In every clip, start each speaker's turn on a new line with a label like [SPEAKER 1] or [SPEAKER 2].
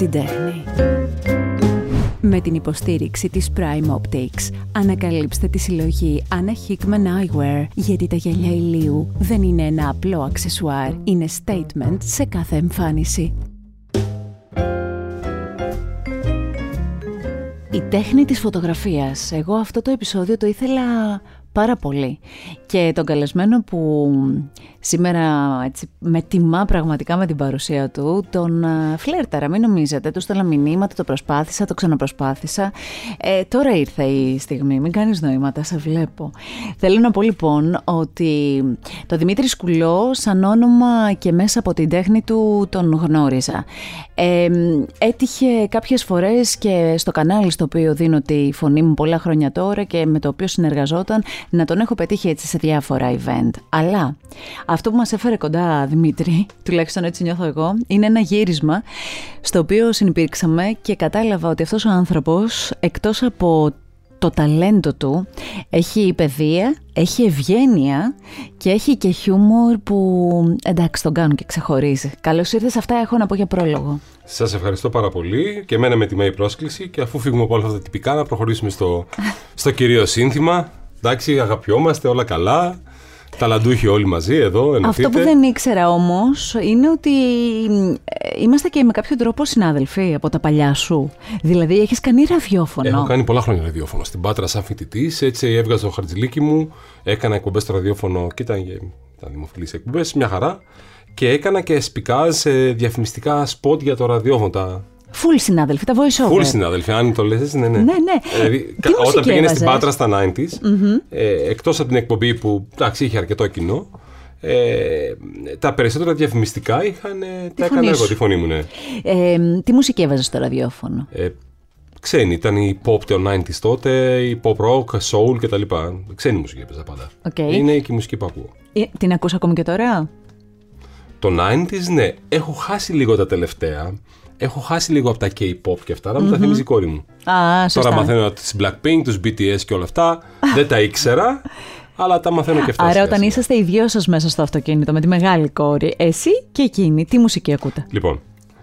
[SPEAKER 1] την τέχνη. Με την υποστήριξη της Prime Optics, ανακαλύψτε τη συλλογή Anna Hickman Eyewear, γιατί τα γυαλιά ηλίου δεν είναι ένα απλό αξεσουάρ, είναι statement σε κάθε εμφάνιση. Η τέχνη της φωτογραφίας. Εγώ αυτό το επεισόδιο το ήθελα πάρα πολύ. Και τον καλεσμένο που σήμερα έτσι, με τιμά πραγματικά με την παρουσία του, τον uh, φλέρταρα, μην νομίζετε, του στέλνα μηνύματα, το προσπάθησα, το ξαναπροσπάθησα. Ε, τώρα ήρθε η στιγμή, μην κάνεις νοήματα, σε βλέπω. Θέλω να πω λοιπόν ότι το Δημήτρη Σκουλό σαν όνομα και μέσα από την τέχνη του τον γνώριζα. Ε, έτυχε κάποιες φορές και στο κανάλι στο οποίο δίνω τη φωνή μου πολλά χρόνια τώρα και με το οποίο συνεργαζόταν να τον έχω πετύχει έτσι σε διάφορα event. Αλλά αυτό που μας έφερε κοντά Δημήτρη, τουλάχιστον έτσι νιώθω εγώ, είναι ένα γύρισμα στο οποίο συνεπήρξαμε και κατάλαβα ότι αυτός ο άνθρωπος εκτός από το ταλέντο του, έχει παιδεία, έχει ευγένεια και έχει και χιούμορ που εντάξει τον κάνουν και ξεχωρίζει. Καλώς ήρθες, αυτά έχω να πω για πρόλογο.
[SPEAKER 2] Σας ευχαριστώ πάρα πολύ και εμένα με τιμή η πρόσκληση και αφού φύγουμε από όλα αυτά τα τυπικά να προχωρήσουμε στο, στο κυρίως σύνθημα Εντάξει, αγαπιόμαστε, όλα καλά. Ταλαντούχοι όλοι μαζί εδώ, ενωθείτε.
[SPEAKER 1] Αυτό που δεν ήξερα όμως είναι ότι ε, είμαστε και με κάποιο τρόπο συνάδελφοι από τα παλιά σου. Δηλαδή, έχεις κάνει ραδιόφωνο.
[SPEAKER 2] Έχω κάνει πολλά χρόνια ραδιόφωνο. Στην Πάτρα, σαν φοιτητής, έτσι έβγαζα το χαρτζηλίκι μου, έκανα εκπομπές στο ραδιόφωνο και ήταν, ήταν δημοφιλεί εκπομπές, μια χαρά. Και έκανα και σπικά σε διαφημιστικά σποτ για το ραδιόφωνο.
[SPEAKER 1] Φουλ συνάδελφοι, τα voice over.
[SPEAKER 2] Φουλ συνάδελφοι, αν το λες, ναι, ναι.
[SPEAKER 1] ναι, ναι.
[SPEAKER 2] Δηλαδή, όταν πήγαινε στην Πάτρα στα 90s, mm-hmm. ε, εκτός από την εκπομπή που εντάξει, είχε αρκετό κοινό, ε, τα περισσότερα διαφημιστικά είχαν, τα έκανα εγώ, τη φωνή μου, ναι.
[SPEAKER 1] Ε, τι μουσική έβαζες στο ραδιόφωνο;
[SPEAKER 2] Ε, ξένη, ήταν η pop των 90s τότε, η pop rock, soul κτλ. Ξένη μουσική έπαιζα πάντα.
[SPEAKER 1] Okay.
[SPEAKER 2] Είναι και η μουσική που ακούω.
[SPEAKER 1] Ε, την ακούς ακόμη και τώρα;
[SPEAKER 2] Το 90s, ναι. Έχω χάσει λίγο τα τελευταία έχω χάσει λίγο από τα K-pop και αυτά, να μου τα θυμίζει η κόρη μου.
[SPEAKER 1] Α, σωστά.
[SPEAKER 2] Τώρα μαθαίνω τις Blackpink, τους BTS και όλα αυτά. Δεν τα ήξερα, αλλά τα μαθαίνω και αυτά.
[SPEAKER 1] Άρα, όταν είσαστε οι δυο σας μέσα στο αυτοκίνητο με τη μεγάλη κόρη, εσύ και εκείνη, τι μουσική ακούτε;
[SPEAKER 2] Λοιπόν,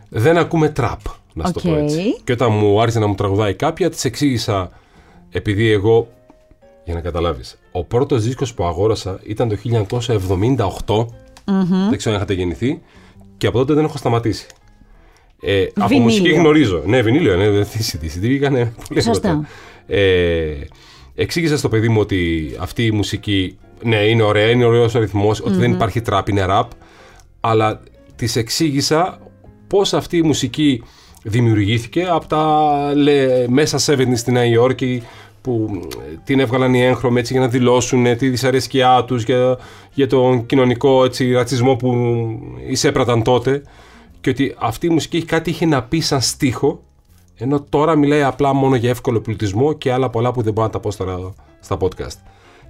[SPEAKER 2] δεν ακούμε τραπ, να okay. το πω έτσι. Και όταν μου άρχισε να μου τραγουδάει κάποια, της εξήγησα, επειδή εγώ. Για να καταλάβεις, ο πρώτος δίσκος που αγόρασα ήταν το 1978. Δεν ξέρω αν είχατε γεννηθεί. Και από τότε δεν έχω σταματήσει. Ε, από μουσική γνωρίζω. Ναι, βινίλιο, ναι, δεν CD. CD είχαν πολύ
[SPEAKER 1] Σωστά.
[SPEAKER 2] Ε, εξήγησα στο παιδί μου ότι αυτή η μουσική, ναι, είναι ωραία, είναι ωραίος ο ρυθμο ότι δεν υπάρχει τραπ, είναι ραπ. Αλλά της εξήγησα πώς αυτή η μουσική δημιουργήθηκε από τα λέ, μέσα 70 στη Νέα Υόρκη που την έβγαλαν οι έγχρωμοι έτσι για να δηλώσουν τη δυσαρέσκειά τους για, για τον κοινωνικό έτσι, ρατσισμό που εισέπραταν τότε και ότι αυτή η μουσική έχει κάτι είχε να πει σαν στίχο, ενώ τώρα μιλάει απλά μόνο για εύκολο πολιτισμό και άλλα πολλά που δεν μπορώ να τα πω στα, στα podcast.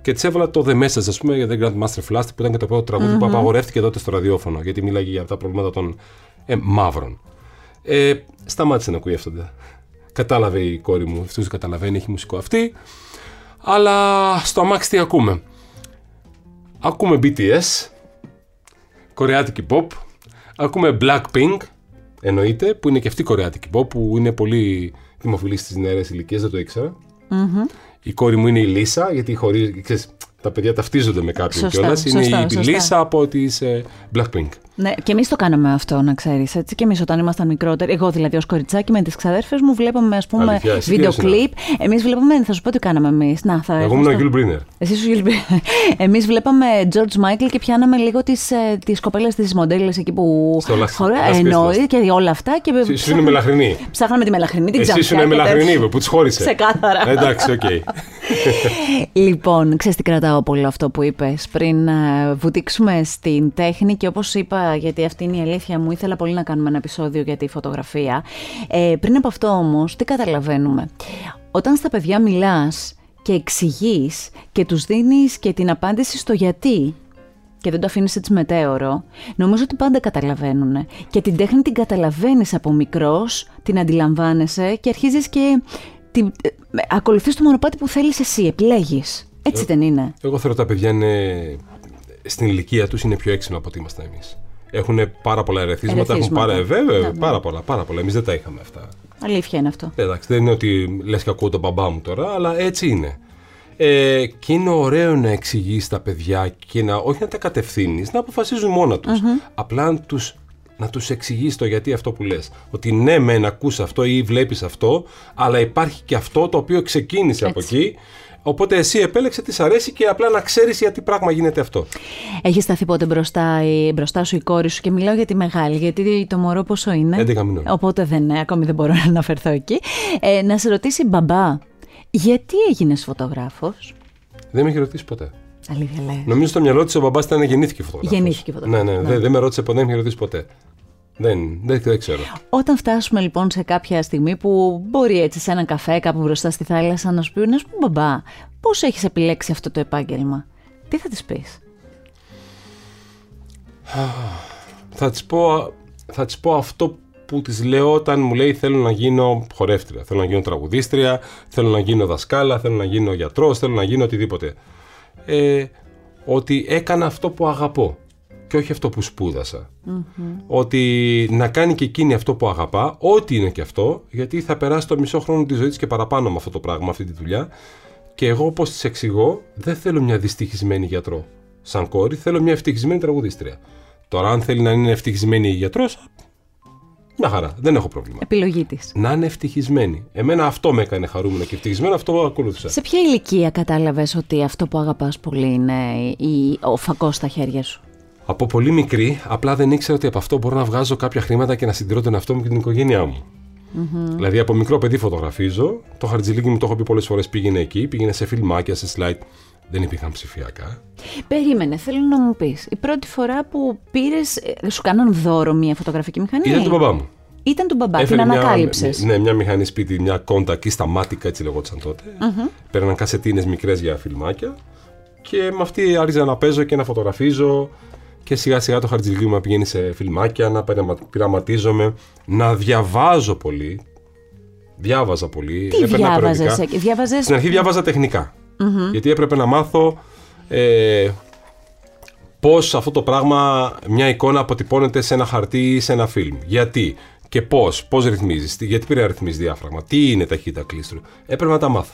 [SPEAKER 2] Και της έβαλα το The Message, ας πούμε, για The Grandmaster Flash, που ήταν και το πρώτο τραγούδι mm-hmm. που απαγορεύτηκε τότε στο ραδιόφωνο, γιατί μίλαγε για τα προβλήματα των ε, μαύρων. Ε, σταμάτησε να ακούει αυτό. Κατάλαβε η κόρη μου, αυτούς καταλαβαίνει, έχει μουσικό αυτή. Αλλά στο αμάξι τι ακούμε; Ακούμε BTS, κορεάτικη pop, Ακούμε Blackpink, εννοείται, που είναι και αυτή κορεάτικη pop, που είναι πολύ δημοφιλής στις νεαρές ηλικίες, δεν το ήξερα. Mm-hmm. Η κόρη μου είναι η Λίσα, γιατί χωρί, ξέρεις, τα παιδιά ταυτίζονται με κάποιον κιόλας. Είναι η Λίσα από τις ε, Blackpink.
[SPEAKER 1] Ναι, και εμείς το κάναμε αυτό, να ξέρεις. Και εμείς όταν ήμασταν μικρότεροι, εγώ δηλαδή ως κοριτσάκι με τις ξαδέρφες μου, βλέπαμε ας πούμε βίντεο κλιπ. Εμείς βλέπαμε, θα σου πω τι κάναμε εμείς.
[SPEAKER 2] Θα εγώ ήμουν ο Γιούλ Μπρίνερ.
[SPEAKER 1] Εσύ ο Γιούλ Μπρίνερ. Εμείς βλέπαμε George Michael και πιάναμε λίγο τις τις κοπέλες της μοντέλες εκεί που. Εννοεί και όλα αυτά. Και
[SPEAKER 2] Εσύ είναι μελαχρινή.
[SPEAKER 1] Ψάχναμε τη μελαχρινή, την
[SPEAKER 2] Εσύ είναι μελαχρινή που τη χώρισε.
[SPEAKER 1] Ξεκάθαρα.
[SPEAKER 2] Εντάξει, οκ.
[SPEAKER 1] Λοιπόν, ξέρεις τι κρατάω πολύ αυτό που είπες πριν ε, βουτήξουμε στην τέχνη και όπως είπα γιατί αυτή είναι η αλήθεια μου, ήθελα πολύ να κάνουμε ένα επεισόδιο για τη φωτογραφία. Ε, πριν από αυτό όμως, τι καταλαβαίνουμε; Όταν στα παιδιά μιλάς και εξηγείς και τους δίνεις και την απάντηση στο γιατί και δεν το αφήνεις έτσι μετέωρο, νομίζω ότι πάντα καταλαβαίνουν. Και την τέχνη την καταλαβαίνεις από μικρός, την αντιλαμβάνεσαι και αρχίζεις και την, ε, ακολουθείς το μονοπάτι που θέλεις εσύ, επιλέγεις. Έτσι ε, δεν είναι;
[SPEAKER 2] Εγώ θεωρώ τα παιδιά είναι στην ηλικία τους είναι πιο έξυπνα από ότι είμαστε εμείς. Έχουν πάρα πολλά ερεθίσματα. Έχουν
[SPEAKER 1] Ερεθίσματα.
[SPEAKER 2] πάρα, βέβαια,
[SPEAKER 1] Ναι, ναι.
[SPEAKER 2] πάρα πολλά, πάρα πολλά. Εμείς δεν τα είχαμε αυτά.
[SPEAKER 1] Αλήθεια είναι αυτό.
[SPEAKER 2] Εντάξει, δεν είναι ότι λες και ακούω τον μπαμπά μου τώρα, αλλά έτσι είναι. Ε, και είναι ωραίο να εξηγείς τα παιδιά και να, όχι να τα κατευθύνεις, να αποφασίζουν μόνα τους. Απλά να του να τους εξηγείς το γιατί αυτό που λες. Ότι ναι, μεν ακούς αυτό ή βλέπεις αυτό, αλλά υπάρχει και αυτό το οποίο ξεκίνησε από
[SPEAKER 1] Έτσι.
[SPEAKER 2] εκεί. Οπότε εσύ επέλεξε τι σ' αρέσει και απλά να ξέρεις γιατί πράγμα γίνεται αυτό.
[SPEAKER 1] Έχει σταθεί πότε μπροστά, η- μπροστά σου η κόρη σου και μιλάω για τη μεγάλη, γιατί το μωρό πόσο είναι.
[SPEAKER 2] 11 μηνών.
[SPEAKER 1] Οπότε δεν, ακόμη δεν μπορώ να αναφερθώ εκεί. Ε, να σε ρωτήσει μπαμπά, γιατί έγινες φωτογράφος;
[SPEAKER 2] Δεν με έχει ρωτήσει ποτέ.
[SPEAKER 1] Αλήθεια λέει.
[SPEAKER 2] Νομίζω στο μυαλό της ο μπαμπάς ήταν γεννήθηκε φωτογράφος.
[SPEAKER 1] Γεννήθηκε φωτογράφος,
[SPEAKER 2] Ναι, ναι,
[SPEAKER 1] ναι.
[SPEAKER 2] Δεν, δεν με ρώτησε ποτέ, δεν με έχει ρωτήσει ποτέ. Δεν, δεν, δεν ξέρω.
[SPEAKER 1] Όταν φτάσουμε λοιπόν σε κάποια στιγμή που μπορεί έτσι σε έναν καφέ κάπου μπροστά στη θάλασσα να σου πει, να σου πει μπαμπά, πώς έχεις επιλέξει αυτό το επάγγελμα; Τι θα της πεις;
[SPEAKER 2] Θα της πω, θα της πω αυτό που της λέω όταν μου λέει θέλω να γίνω χορεύτρια, θέλω να γίνω τραγουδίστρια, θέλω να γίνω δασκάλα, θέλω να γίνω γιατρός, θέλω να γίνω οτιδήποτε. Ε, ότι έκανα αυτό που αγαπώ και όχι αυτό που σπουδασα Ότι να κάνει και εκείνη αυτό που αγαπά, ό,τι είναι και αυτό, γιατί θα περάσει το μισό χρόνο της ζωής της και παραπάνω με αυτό το πράγμα, αυτή τη δουλειά. Και εγώ, όπως της εξηγώ, δεν θέλω μια δυστυχισμένη γιατρό. Σαν κόρη, θέλω μια ευτυχισμένη τραγουδίστρια. Τώρα, αν θέλει να είναι ευτυχισμένη γιατρός, μια χαρά, δεν έχω πρόβλημα.
[SPEAKER 1] Επιλογή της.
[SPEAKER 2] Να είναι ευτυχισμένη. Εμένα αυτό με έκανε χαρούμενο και ευτυχισμένο, αυτό ακολούθησα.
[SPEAKER 1] Σε ποια ηλικία κατάλαβες ότι αυτό που αγαπάς πολύ είναι η, ο φακός στα χέρια σου;
[SPEAKER 2] Από πολύ μικρή, απλά δεν ήξερα ότι από αυτό μπορώ να βγάζω κάποια χρήματα και να συντηρώ τον εαυτό μου και την οικογένειά μου. Δηλαδή, από μικρό παιδί φωτογραφίζω. Το χαρτζηλίκι μου το έχω πει πολλές φορές πήγαινε εκεί, πήγαινε σε φιλμάκια, σε slide. Δεν υπήρχαν ψηφιακά.
[SPEAKER 1] Περίμενε, θέλω να μου πεις. Η πρώτη φορά που πήρες, ε, σου κάναν δώρο μια φωτογραφική μηχανή;
[SPEAKER 2] Ήταν του μπαμπά μου.
[SPEAKER 1] Ήταν του μπαμπά,
[SPEAKER 2] Έφερε
[SPEAKER 1] την
[SPEAKER 2] μια-
[SPEAKER 1] ανακάλυψες;
[SPEAKER 2] Ναι, μια μηχανή σπίτι, μια κόντα εκεί στα μάτικα, έτσι λεγόταν τότε. Παίρναν κασετίνες μικρές για φιλμάκια και με αυτή άρχιζα να παίζω και να φωτογραφίζω και σιγά σιγά το χαρτζηλίκι μου να πηγαίνει σε φιλμάκια, να πειραμα- πειραματίζομαι, να διαβάζω πολύ. Διάβαζα πολύ.
[SPEAKER 1] Τι
[SPEAKER 2] έπαιρνα
[SPEAKER 1] διάβαζες,
[SPEAKER 2] περιοδικά.
[SPEAKER 1] ε, διάβαζες...
[SPEAKER 2] Στην αρχή διάβαζα τεχνικά. Γιατί έπρεπε να μάθω ε, πώς αυτό το πράγμα, μια εικόνα αποτυπώνεται σε ένα χαρτί ή σε ένα φιλμ. Γιατί και πώς, πώς ρυθμίζεις, τι- γιατί πρέπει να ρυθμίζεις διάφραγμα, τι είναι ταχύτητα κλίστρου. Έπρεπε να τα μαθω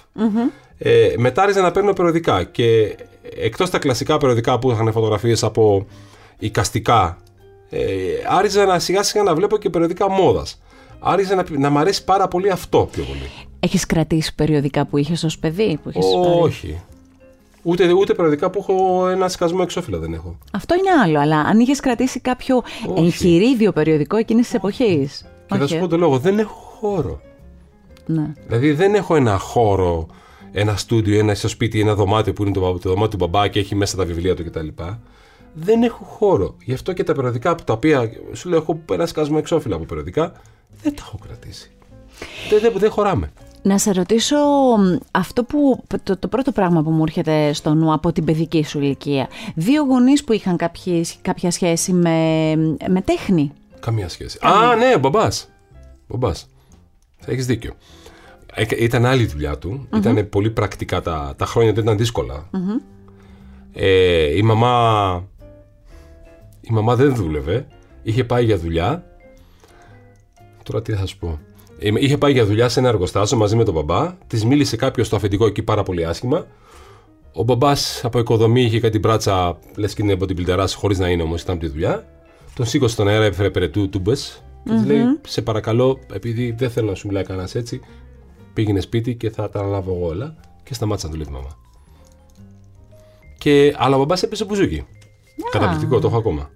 [SPEAKER 2] Ε, μετά άρχισα να παίρνω περιοδικά και εκτός τα κλασικά περιοδικά που είχαν φωτογραφίες από οικαστικά, ε, άρχισα να σιγά σιγά να βλέπω και περιοδικά μόδας. Άρχισε να, να μ' αρέσει πάρα πολύ αυτό πιο πολύ.
[SPEAKER 1] Έχεις κρατήσει περιοδικά που είχες ως παιδί, που είχες πάρει;
[SPEAKER 2] Όχι. Ούτε, ούτε περιοδικά που έχω ένα σκασμό εξώφυλλα δεν έχω.
[SPEAKER 1] Αυτό είναι άλλο, αλλά αν είχες κρατήσει κάποιο
[SPEAKER 2] Όχι.
[SPEAKER 1] εγχειρίδιο περιοδικό εκείνης της εποχής.
[SPEAKER 2] Και θα
[SPEAKER 1] Όχι,
[SPEAKER 2] σου
[SPEAKER 1] ε.
[SPEAKER 2] πω τον λόγο, δεν έχω χώρο.
[SPEAKER 1] Ναι.
[SPEAKER 2] Δηλαδή δεν έχω ένα χώρο, ένα στούντιο, ένα στο σπίτι, ένα δωμάτιο που είναι το, το δωμάτιο του μπαμπά και έχει μέσα τα βιβλία του κτλ. Δεν έχω χώρο. Γι' αυτό και τα περιοδικά από τα οποία σου λέω έχω ένα σκασμό εξώφυλλα από περιοδικά, δεν τα έχω κρατήσει. Δεν, δεν, δεν χωράμε.
[SPEAKER 1] Να σε ρωτήσω μ, αυτό που, το, το πρώτο πράγμα που μου έρχεται στο νου από την παιδική σου ηλικία. Δύο γονείς που είχαν κάποιες, κάποια σχέση με, με τέχνη;
[SPEAKER 2] Καμία σχέση. Α, ναι, μπαμπάς. Μπαμπάς. Έχεις δίκιο. Ε, Ήταν άλλη η δουλειά του. Ήταν πολύ πρακτικά τα, τα χρόνια του, ήταν δύσκολα. Ε, η μαμά. Η μαμά δεν δούλευε. Είχε πάει για δουλειά. Τώρα τι θα σου πω. Ε, Είχε πάει για δουλειά σε ένα εργοστάσιο μαζί με τον μπαμπά. Της μίλησε κάποιος στο αφεντικό εκεί πάρα πολύ άσχημα. Ο μπαμπάς από οικοδομή είχε κάτι μπράτσα, λες και είναι από την πλητεράση, χωρίς να είναι όμως, ήταν από τη δουλειά. Τον σήκωσε στον αέρα, έφερε περαιτού τούμπες. Και της λέει: Σε παρακαλώ, επειδή δεν θέλω να σου μιλάει κανένας έτσι, πήγαινε σπίτι και θα τα αναλάβω εγώ όλα. Και σταμάτησε να δουλεύει η μαμά. Και, αλλά ο μπαμπάς έπεσε μπουζούκι. Καταπληκτικό, το έχω ακόμα.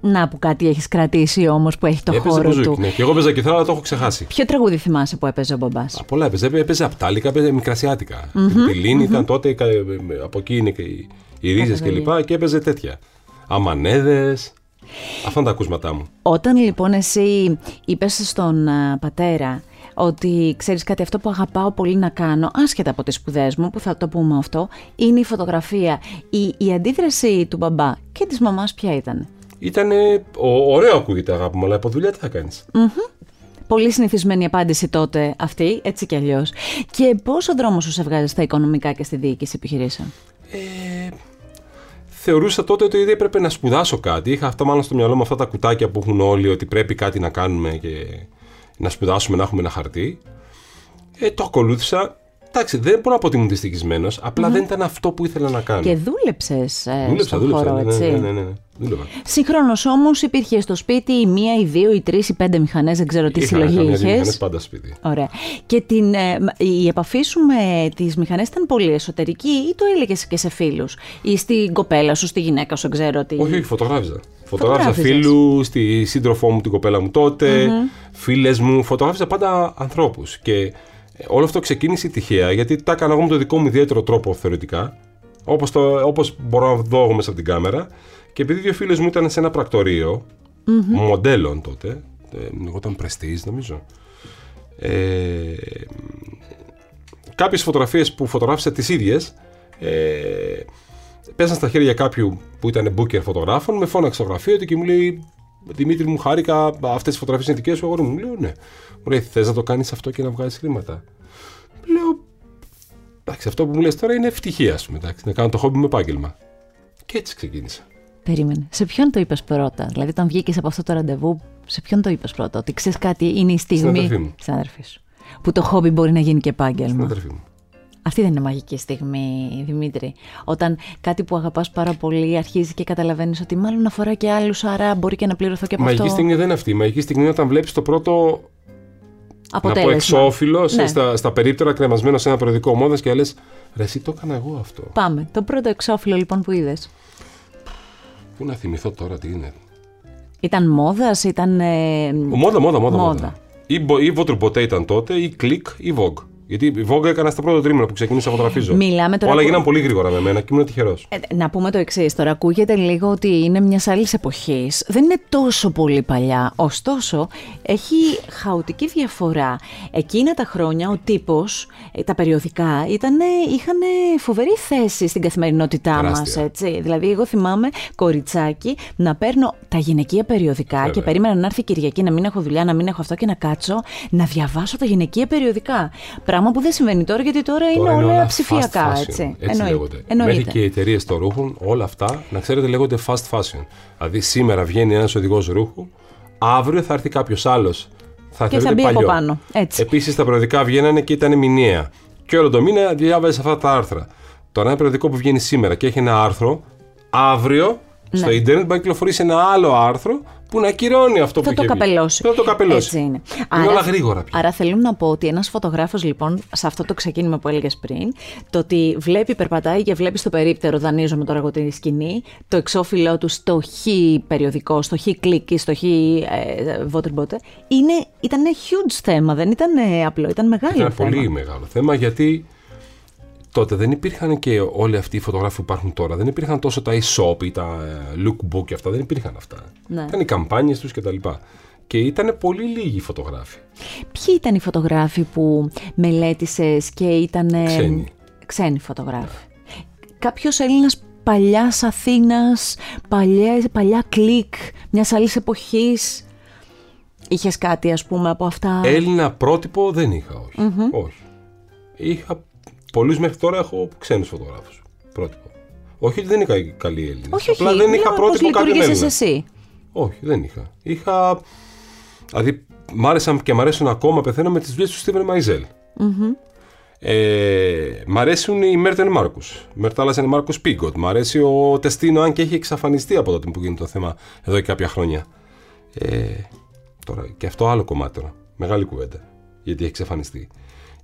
[SPEAKER 1] Να που κάτι έχεις κρατήσει όμως που έχει το
[SPEAKER 2] έπαιζε
[SPEAKER 1] χώρο
[SPEAKER 2] μπουζούκι.
[SPEAKER 1] του.
[SPEAKER 2] Ναι. Και εγώ παίζα κιθάρα, αλλά το έχω ξεχάσει.
[SPEAKER 1] Ποιο τραγούδι θυμάσαι που έπαιζε ο μπαμπάς.
[SPEAKER 2] Α, πολλά έπαιζε. Έπαιζε απτάλικα, έπαιζε μικρασιάτικα. Mm-hmm, τη λινη ήταν τότε, κα- από εκεί είναι και οι, οι ρίζες και λοιπά και έπαιζε τέτοια. Αμανέδες. Αυτά είναι τα ακούσματά μου.
[SPEAKER 1] Όταν λοιπόν εσύ είπες στον α, πατέρα ότι ξέρεις κάτι αυτό που αγαπάω πολύ να κάνω, άσχετα από τις σπουδές μου, που θα το πούμε αυτό, είναι η φωτογραφία. Η, η αντίδραση του μπαμπά και της μαμάς ποια ήταν;
[SPEAKER 2] Ήταν ωραίο ακούγεται αγάπη μου, αλλά από δουλειά τι θα κάνεις;
[SPEAKER 1] Πολύ συνηθισμένη απάντηση τότε αυτή, έτσι κι αλλιώς. Και πώς ο δρόμος σου σε βγάζει στα οικονομικά και στη διοίκηση επιχειρήσεων;
[SPEAKER 2] Ε, θεωρούσα τότε ότι έπρεπε να σπουδάσω κάτι. Είχα αυτό μάλλον στο μυαλό μου αυτά τα κουτάκια που έχουν όλοι ότι πρέπει κάτι να κάνουμε και να σπουδάσουμε, να έχουμε ένα χαρτί. Ε, το ακολούθησα. Εντάξει, δεν μπορώ να πω ότι ήμουν δυστυχισμένος, δεν ήταν αυτό που ήθελα να κάνω.
[SPEAKER 1] Και δούλεψες ε,
[SPEAKER 2] δούλεψα,
[SPEAKER 1] στον
[SPEAKER 2] δούλεψα,
[SPEAKER 1] χώρο,
[SPEAKER 2] ναι,
[SPEAKER 1] έτσι.
[SPEAKER 2] ναι, ναι, ναι, ναι. Δούλευα.
[SPEAKER 1] Συγχρόνως όμως υπήρχε στο σπίτι η μία, η δύο, η τρεις, οι πέντε μηχανές, δεν ξέρω τι
[SPEAKER 2] Είχα
[SPEAKER 1] συλλογή
[SPEAKER 2] καμιά δύο
[SPEAKER 1] είχες.
[SPEAKER 2] μηχανές πάντα στο σπίτι.
[SPEAKER 1] Ωραία. Και την, ε, η επαφή σου με τις μηχανές ήταν πολύ εσωτερική ή το έλεγες και σε φίλους, ή στην κοπέλα σου, στη γυναίκα σου, δεν ξέρω τι.
[SPEAKER 2] Όχι, όχι, φωτογράφιζα. Φωτογράφιζα
[SPEAKER 1] Φωτογράφιζες.
[SPEAKER 2] φίλους, στη σύντροφό μου, την κοπέλα μου τότε, φίλες μου. Φωτογράφιζα πάντα ανθρώπους. Και ε, όλο αυτό ξεκίνησε τυχαία γιατί τα έκανα εγώ με το δικό μου ιδιαίτερο τρόπο θεωρητικά. Όπως όπως μπορώ να δω εγώ μέσα από την κάμερα. Και επειδή δύο φίλες μου ήταν σε ένα πρακτορείο, μοντέλων τότε, ε, εγώ ήταν Prestige νομίζω. Ε, κάποιες φωτογραφίες που φωτογράφησα τις ίδιες ε, πέσαν στα χέρια κάποιου που ήταν booker φωτογράφων, με φώναξε στο γραφείο του και μου λέει Δημήτρη μου χάρηκα, αυτές τις φωτογραφίες είναι δικές σου, αγόρι μου. Μου λέω ναι. Μου λέει θες να το κάνεις αυτό και να βγάζεις χρήματα. Λέω εντάξει αυτό που μου λες τώρα είναι ευτυχία σου εντάξει, να κάνω το χόμπι μου επάγγελμα. Και έτσι ξεκίνησα.
[SPEAKER 1] Περίμενε. Σε ποιον το είπες πρώτα, Δηλαδή, όταν βγήκες από αυτό το ραντεβού, σε ποιον το είπες πρώτα, Ότι ξέρεις κάτι, είναι η στιγμή.
[SPEAKER 2] αδερφή μου.
[SPEAKER 1] Στην αδερφή σου. Που το χόμπι μπορεί να γίνει και
[SPEAKER 2] Στην
[SPEAKER 1] επάγγελμα.
[SPEAKER 2] αδερφή μου.
[SPEAKER 1] Αυτή δεν είναι μαγική στιγμή, Δημήτρη. Όταν κάτι που αγαπάς πάρα πολύ αρχίζει και καταλαβαίνεις ότι μάλλον αφορά και άλλους, άρα μπορεί και να πληρωθώ και από
[SPEAKER 2] Μαγική
[SPEAKER 1] αυτό.
[SPEAKER 2] στιγμή δεν είναι αυτή. Η μαγική στιγμή είναι όταν βλέπεις το πρώτο να πω
[SPEAKER 1] Αποτέλεσμα.
[SPEAKER 2] εξώφυλλο σε-
[SPEAKER 1] Ναι.
[SPEAKER 2] στα, στα περίπτερα κρεμασμένο σε ένα περιοδικό μόδα και λες: Ρε, εσύ το έκανα εγώ αυτό.
[SPEAKER 1] Πάμε. Το πρώτο εξώφυλλο λοιπόν που είδες.
[SPEAKER 2] Πού να θυμηθώ τώρα τι είναι.
[SPEAKER 1] Ήταν μόδας, ήταν... ε,
[SPEAKER 2] Μόδα, μόδα, μόδα.
[SPEAKER 1] Μόδα.
[SPEAKER 2] μόδα. Ή, μπο- ή Vogue ποτέ ήταν τότε, ή Click, ή Vogue. Γιατί η Vogue έκανα στα πρώτα τρίμηνα που ξεκίνησα να φωτογραφίζω.
[SPEAKER 1] Μιλάμε τώρα
[SPEAKER 2] Όλα
[SPEAKER 1] που-
[SPEAKER 2] γίναν πολύ γρήγορα με μένα και ήμουν τυχερός.
[SPEAKER 1] Ε, να πούμε το εξής τώρα. Ακούγεται λίγο ότι είναι μιας άλλης εποχής. Δεν είναι τόσο πολύ παλιά. Ωστόσο, έχει χαοτική διαφορά. Εκείνα τα χρόνια ο τύπος, τα περιοδικά, ήτανε, είχαν φοβερή θέση στην καθημερινότητά μας.
[SPEAKER 2] Τεράστια.
[SPEAKER 1] Δηλαδή, εγώ θυμάμαι κοριτσάκι να παίρνω τα γυναικεία περιοδικά
[SPEAKER 2] Βέβαια.
[SPEAKER 1] και περίμενα να έρθει η Κυριακή να μην έχω δουλειά, να μην έχω αυτό και να κάτσω να διαβάσω τα γυναικεία περιοδικά. Πράγμα που δεν συμβαίνει τώρα γιατί τώρα, είναι όλα ψηφιακά.
[SPEAKER 2] fast fashion.
[SPEAKER 1] έτσι.
[SPEAKER 2] Έτσι
[SPEAKER 1] Εννοεί-
[SPEAKER 2] λέγονται.
[SPEAKER 1] εννοείται.
[SPEAKER 2] Μέχρι και οι εταιρείες των ρούχων, όλα αυτά, να ξέρετε, λέγονται fast fashion. Δηλαδή, σήμερα βγαίνει ένας οδηγός ρούχου, αύριο θα έρθει κάποιος άλλος. Θα
[SPEAKER 1] Και θα
[SPEAKER 2] θεωρείται
[SPEAKER 1] μπει από
[SPEAKER 2] παλιό.
[SPEAKER 1] πάνω. Έτσι.
[SPEAKER 2] Επίσης, τα περιοδικά βγαίνανε και ήταν μηνιαία. Και όλο το μήνα διάβαζες αυτά τα άρθρα. Τώρα, ένα περιοδικό που βγαίνει σήμερα και έχει ένα άρθρο, αύριο στο
[SPEAKER 1] Ναι.
[SPEAKER 2] Ιντερνετ μπορεί να κυκλοφορήσει ένα άλλο άρθρο που να ακυρώνει αυτό
[SPEAKER 1] θα
[SPEAKER 2] που
[SPEAKER 1] το
[SPEAKER 2] είχε βγει.
[SPEAKER 1] καπελώσει.
[SPEAKER 2] Θα το καπελώσει.
[SPEAKER 1] Έτσι είναι.
[SPEAKER 2] Είναι όλα γρήγορα πια.
[SPEAKER 1] Άρα θέλω να πω ότι ένας φωτογράφος λοιπόν, σε αυτό το ξεκίνημα που έλεγες πριν, το ότι βλέπει, περπατάει και βλέπει στο περίπτερο, δανείζομαι τώρα εγώ τη σκηνή, το εξώφυλλό του στο χ περιοδικό, στο χ κλικ, στο χ ε, waterbote, είναι, ήταν huge θέμα, δεν ήταν ε, απλό, ήταν μεγάλο
[SPEAKER 2] Ήταν
[SPEAKER 1] θέμα.
[SPEAKER 2] πολύ μεγάλο θέμα γιατί τότε δεν υπήρχαν και όλοι αυτοί οι φωτογράφοι που υπάρχουν τώρα. Δεν υπήρχαν τόσο τα e-shop ή τα ε, lookbook και αυτά. Δεν υπήρχαν αυτά.
[SPEAKER 1] Ναι.
[SPEAKER 2] Ήταν οι καμπάνιες τους κτλ. Και ήταν πολύ λίγοι οι φωτογράφοι.
[SPEAKER 1] Ποιοι ήταν οι φωτογράφοι που μελέτησες και ήταν ε,
[SPEAKER 2] Ξένοι.
[SPEAKER 1] ξένοι φωτογράφοι. Κάποιος Έλληνας παλιάς Αθήνας, παλιά, παλιά κλικ, μιας άλλης εποχής. Είχες κάτι ας πούμε από αυτά;
[SPEAKER 2] Έλληνα πρότυπο δεν είχα, όχι. όχι. Είχα πολλούς μέχρι τώρα έχω ξένους φωτογράφους. Πρότυπο. Όχι ότι δεν είχα καλή Έλληνες.
[SPEAKER 1] όχι, όχι,
[SPEAKER 2] Απλά δεν είχα
[SPEAKER 1] λέω πώς
[SPEAKER 2] πρότυπο κάποιον
[SPEAKER 1] λειτουργήσες
[SPEAKER 2] Έλληνα.
[SPEAKER 1] εσύ;
[SPEAKER 2] Όχι, δεν είχα. Είχα. Δηλαδή, μ' άρεσαν και μ' αρέσουν ακόμα πεθαίνω με τις δουλειές του Στίβεν Μαϊζέλ. Ε, μ' αρέσουν οι Μέρτεν Μάρκους. Μέρταλασεν Μάρκους Πίγκοτ. Μ' αρέσει ο Τεστίνο, αν και έχει εξαφανιστεί από τότε που γίνεται το θέμα εδώ και κάποια χρόνια. Ε, τώρα, και αυτό άλλο κομμάτι τώρα. Μεγάλη κουβέντα. Γιατί έχει εξαφανιστεί.